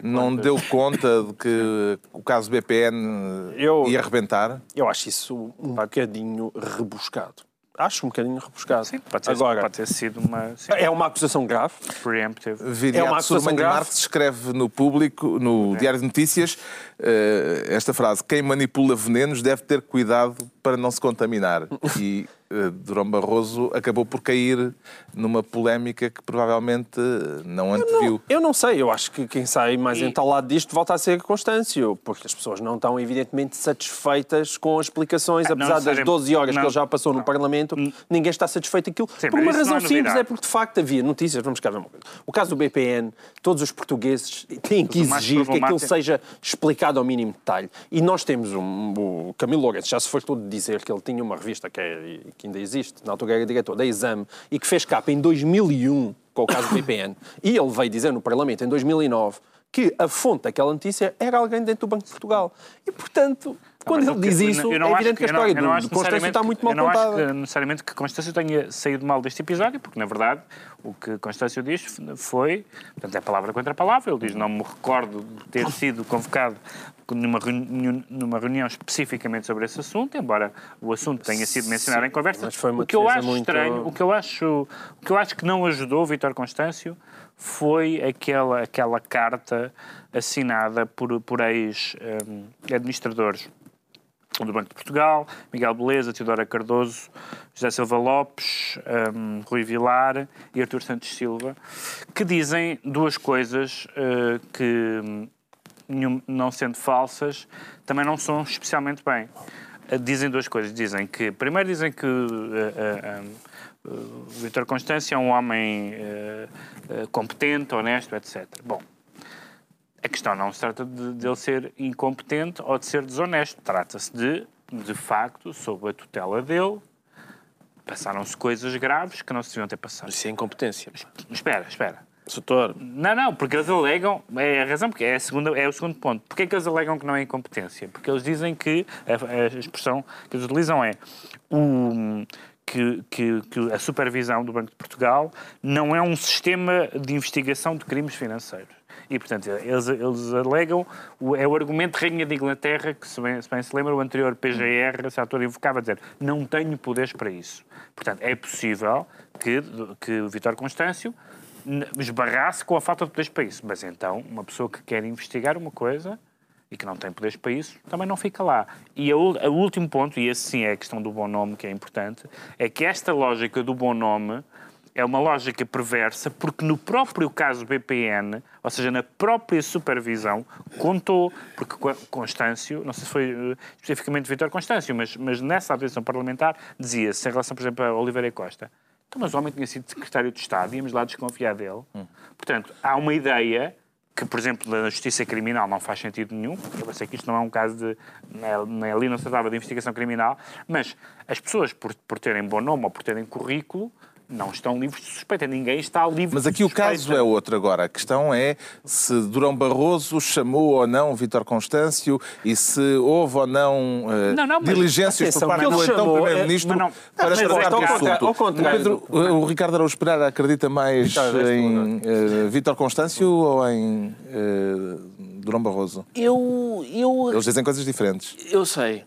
[SPEAKER 1] não deu conta de que o caso BPN eu, ia arrebentar?
[SPEAKER 3] Eu acho isso um bocadinho rebuscado. Acho um bocadinho rebuscado.
[SPEAKER 2] Sim, pode ter, Agora, pode ter sido uma... Sim.
[SPEAKER 3] É uma acusação grave.
[SPEAKER 2] Preemptive.
[SPEAKER 1] Viriato é uma acusação grave. Marques escreve no Público, no é. Diário de Notícias, esta frase. Quem manipula venenos deve ter cuidado para não se contaminar. E uh, Durão Barroso acabou por cair numa polémica que provavelmente não anteviu.
[SPEAKER 3] Eu não, eu não sei, eu acho que quem sai mais e... entalado disto volta a ser Constâncio, porque as pessoas não estão evidentemente satisfeitas com as explicações, ah, apesar das 12 horas não. que ele já passou no Parlamento, ninguém está satisfeito aquilo. Sim, por uma razão é simples, é porque de facto havia notícias, vamos cá ver uma coisa. O caso do BPN, todos os portugueses têm que exigir que aquilo seja explicado ao mínimo detalhe. E nós temos um, o Camilo Lourenço, já se foi todo dizer que ele tinha uma revista que, é, que ainda existe, na altura era diretor da Exame, e que fez capa em 2001 com o caso do VPN. e ele veio dizer no Parlamento em 2009 que a fonte daquela notícia era alguém dentro do Banco de Portugal. E, portanto, quando ele diz isso, é evidente que a história do, do Constâncio está muito mal contada.
[SPEAKER 2] Eu não acho que, necessariamente que Constâncio tenha saído mal deste episódio, porque, na verdade, o que Constâncio diz foi, portanto, é palavra contra palavra, ele diz, não me recordo de ter sido convocado numa reunião, numa reunião especificamente sobre esse assunto, embora o assunto tenha sido mencionado Sim, em conversa. o que eu acho muito... estranho, o que eu acho, o que eu acho que não ajudou Vítor Constâncio foi aquela, aquela carta assinada por, por ex-administradores um, do Banco de Portugal, Miguel Beleza, Teodora Cardoso, José Silva Lopes, um, Rui Vilar e Artur Santos Silva, que dizem duas coisas uh, que, não sendo falsas, também não são especialmente bem. Uh, dizem duas coisas. Dizem que, primeiro, dizem que uh, o Vítor Constância é um homem competente, honesto, etc. Bom, a questão não se trata de, de ele ser incompetente ou de ser desonesto. Trata-se de, de facto, sob a tutela dele, passaram-se coisas graves que não se deviam ter passado.
[SPEAKER 4] Isso é incompetência.
[SPEAKER 2] Espera, espera.
[SPEAKER 4] Soutor.
[SPEAKER 2] Não, não, porque eles alegam, é a razão, porque é, a segunda, é o segundo ponto. Porquê é que eles alegam que não é incompetência? Porque eles dizem que, a, a expressão que eles utilizam é o, que, que, que, a supervisão do Banco de Portugal não é um sistema de investigação de crimes financeiros. E, portanto, eles, eles alegam, é o argumento de Rainha de Inglaterra, que, se bem se, bem se lembra, o anterior PGR, esse ator invocava dizer, não tenho poderes para isso. Portanto, é possível que, que o Vitor Constâncio esbarrasse com a falta de poderes para isso. Mas então, uma pessoa que quer investigar uma coisa e que não tem poderes para isso, também não fica lá. E o último ponto, e esse sim é a questão do bom nome, que é importante, é que esta lógica do bom nome é uma lógica perversa, porque no próprio caso BPN, ou seja, na própria supervisão, contou, porque Constâncio, não sei se foi uh, especificamente Vitor Constâncio, mas, mas nessa audição parlamentar dizia-se, em relação, por exemplo, a Oliveira Costa, então, mas o homem tinha sido secretário de Estado, íamos lá desconfiar dele. Hum. Portanto, há uma ideia que, por exemplo, na justiça criminal não faz sentido nenhum. Eu sei que isto não é um caso de. Nem ali não se tratava de investigação criminal, mas as pessoas, por, por terem bom nome ou por terem currículo, não estão livres de suspeita. Ninguém está livre
[SPEAKER 1] Mas aqui
[SPEAKER 2] o
[SPEAKER 1] caso é outro agora. A questão é se Durão Barroso chamou ou não Vítor Constâncio e se houve ou não, uh, não, não diligências por parte do então Primeiro-Ministro é, para tratar do assunto. O, Pedro, o Ricardo Araújo Pereira acredita mais em uh, Vítor Constâncio ou em uh, Durão Barroso?
[SPEAKER 4] Eu, eu...
[SPEAKER 1] Eles dizem coisas diferentes.
[SPEAKER 4] Eu sei.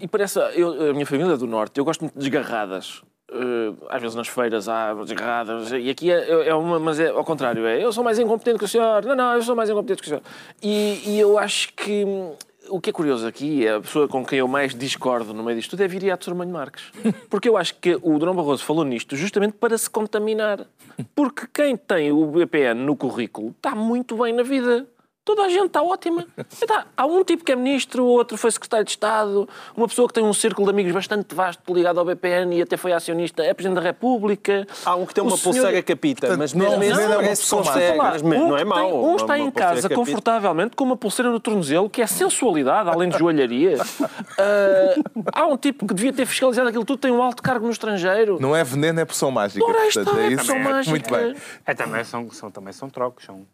[SPEAKER 4] E parece... Eu, a minha família é do Norte. Eu gosto muito de desgarradas. Uh, às vezes nas feiras há desgarradas, e aqui é, é, uma, mas é ao contrário, é eu sou mais incompetente que o senhor, não, não, eu sou mais incompetente que o senhor. E, e eu acho que hum, o que é curioso aqui, é a pessoa com quem eu mais discordo no meio disto tudo é Viriato Sormanho Marques. Porque eu acho que o Dom Barroso falou nisto justamente para se contaminar. Porque quem tem o BPN no currículo está muito bem na vida Toda a gente está ótima. Está, há um tipo que é ministro, o outro foi secretário de Estado, uma pessoa que tem um círculo de amigos bastante vasto ligado ao BPN e até foi acionista, é Presidente da República.
[SPEAKER 3] Há um que tem
[SPEAKER 4] O
[SPEAKER 3] uma
[SPEAKER 4] senhor-
[SPEAKER 3] pulseira capita, mas
[SPEAKER 1] não,
[SPEAKER 3] mesmo
[SPEAKER 1] não, é
[SPEAKER 3] consegue.
[SPEAKER 4] Um
[SPEAKER 3] não é mau.
[SPEAKER 4] tem- um está
[SPEAKER 3] uma
[SPEAKER 4] em casa
[SPEAKER 3] capita.
[SPEAKER 4] confortavelmente com uma pulseira no tornozelo, que é sensualidade, além de joalharia. Ah, há um tipo que devia ter fiscalizado aquilo tudo, tem um alto cargo no estrangeiro.
[SPEAKER 1] Não é veneno, é poção mágica.
[SPEAKER 4] Ora, aí
[SPEAKER 1] portanto,
[SPEAKER 4] está, é
[SPEAKER 1] isso.
[SPEAKER 4] poção mágica.
[SPEAKER 1] Muito bem.
[SPEAKER 2] É, também são, são, também são trocos, são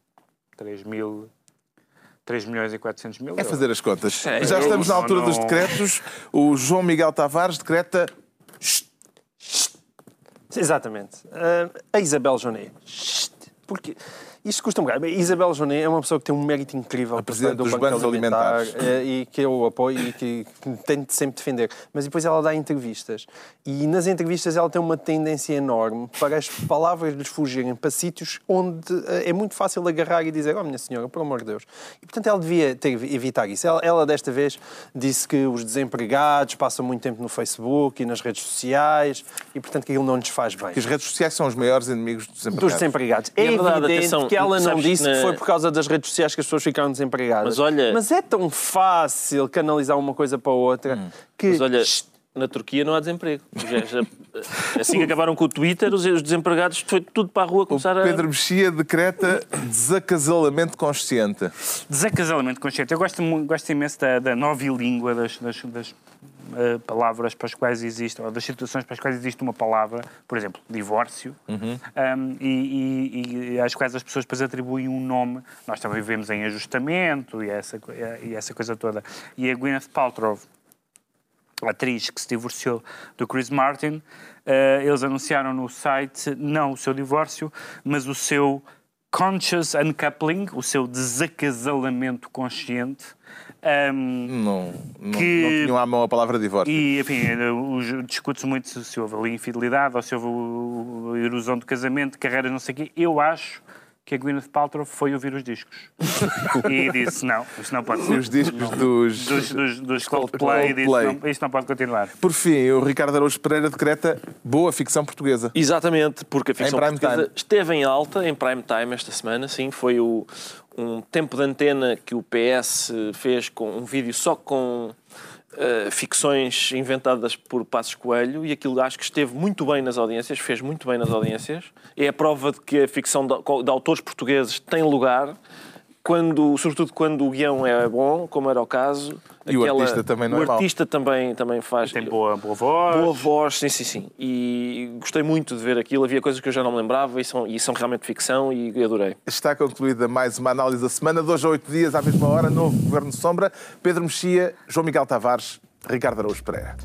[SPEAKER 2] 3 mil. 3 milhões e 400 mil.
[SPEAKER 1] É fazer as contas.
[SPEAKER 4] É,
[SPEAKER 1] Já estamos na altura
[SPEAKER 2] não-
[SPEAKER 1] dos decretos. O João Miguel Tavares decreta.
[SPEAKER 3] Exatamente. Ah, a Isabel Jonet. Porque isto custa um bocado. A Isabel Jonet é uma pessoa que tem um mérito incrível para
[SPEAKER 1] Presidente
[SPEAKER 3] do
[SPEAKER 1] dos
[SPEAKER 3] Banco
[SPEAKER 1] Bancos
[SPEAKER 3] Alimentar
[SPEAKER 1] Alimentares.
[SPEAKER 3] eh, e que eu apoio e que, que tento sempre defender. Mas depois ela dá entrevistas. E nas entrevistas ela tem uma tendência enorme para as palavras lhes fugirem para sítios onde eh, é muito fácil agarrar e dizer: Oh, minha senhora, por amor de Deus. E portanto ela devia ter, evitar isso. Ela, ela desta vez disse que os desempregados passam muito tempo no Facebook e nas redes sociais e portanto que aquilo não lhes faz bem
[SPEAKER 1] Que as redes sociais são os maiores inimigos dos
[SPEAKER 3] dos
[SPEAKER 1] desempregados.
[SPEAKER 3] desempregados.
[SPEAKER 4] E
[SPEAKER 3] É
[SPEAKER 4] é verdade,
[SPEAKER 3] evidente
[SPEAKER 4] atenção,
[SPEAKER 3] que ela não
[SPEAKER 4] sabes,
[SPEAKER 3] disse que
[SPEAKER 4] na-
[SPEAKER 3] foi por causa das redes sociais que as pessoas ficaram desempregadas.
[SPEAKER 4] Mas olha-
[SPEAKER 3] Mas é tão fácil canalizar uma coisa para outra que...
[SPEAKER 4] Mas olha, na Turquia não há desemprego. Assim que acabaram com o Twitter, os, os desempregados foi tudo para a rua
[SPEAKER 1] O
[SPEAKER 4] começar a.
[SPEAKER 1] Pedro Mexia decreta desacasalamento consciente.
[SPEAKER 2] Desacasalamento consciente. Eu gosto, gosto imenso da, da novilíngua, das, das, das eh, palavras para as quais existe, ou das situações para as quais existe uma palavra, por exemplo, divórcio,
[SPEAKER 1] Uhum.
[SPEAKER 2] um, e, e- e às quais as pessoas depois atribuem um nome. Nós também vivemos em ajustamento e essa, e essa coisa toda. E a Gwyneth Paltrow, a atriz que se divorciou do Chris Martin, eh, eles anunciaram no site não o seu divórcio, mas o seu conscious uncoupling, o seu desacasalamento consciente. Ahm,
[SPEAKER 1] Não, não,
[SPEAKER 2] Que-
[SPEAKER 1] não tinham à mão a palavra divórcio.
[SPEAKER 2] e, enfim, discute-se muito se, se houve ali infidelidade ou se houve erosão de casamento, carreira, não sei o quê. Eu acho que a Gwyneth Paltrow foi ouvir os discos. e disse, não, isto não pode ser.
[SPEAKER 1] os discos dos...
[SPEAKER 2] Dos, dos, dos Coldplay, e disse,
[SPEAKER 1] Coldplay.
[SPEAKER 2] não, isto não pode continuar.
[SPEAKER 1] Por fim, o Ricardo Araújo Pereira decreta boa ficção portuguesa.
[SPEAKER 4] Exatamente, porque a ficção portuguesa
[SPEAKER 1] time.
[SPEAKER 4] esteve em alta, em prime time esta semana, sim, foi o, um tempo de antena que o PS fez com um vídeo só com eh, ficções inventadas por Passos Coelho e aquilo acho que esteve muito bem nas audiências, fez muito bem nas audiências. É a prova de que a ficção de, de autores portugueses tem lugar, quando, sobretudo quando o guião é bom, como era o caso.
[SPEAKER 1] E o artista também não
[SPEAKER 4] o
[SPEAKER 1] é mau.
[SPEAKER 4] artista também, também faz.
[SPEAKER 2] Tem boa, boa voz.
[SPEAKER 4] Boa voz, sim, sim, sim. E gostei muito de ver aquilo. Havia coisas que eu já não me lembrava e são, e são realmente ficção e adorei.
[SPEAKER 1] Está concluída mais uma análise da semana. Hoje a oito dias, à mesma hora, novo Governo de Sombra. Pedro Mexia, João Miguel Tavares, Ricardo Araújo Pereira.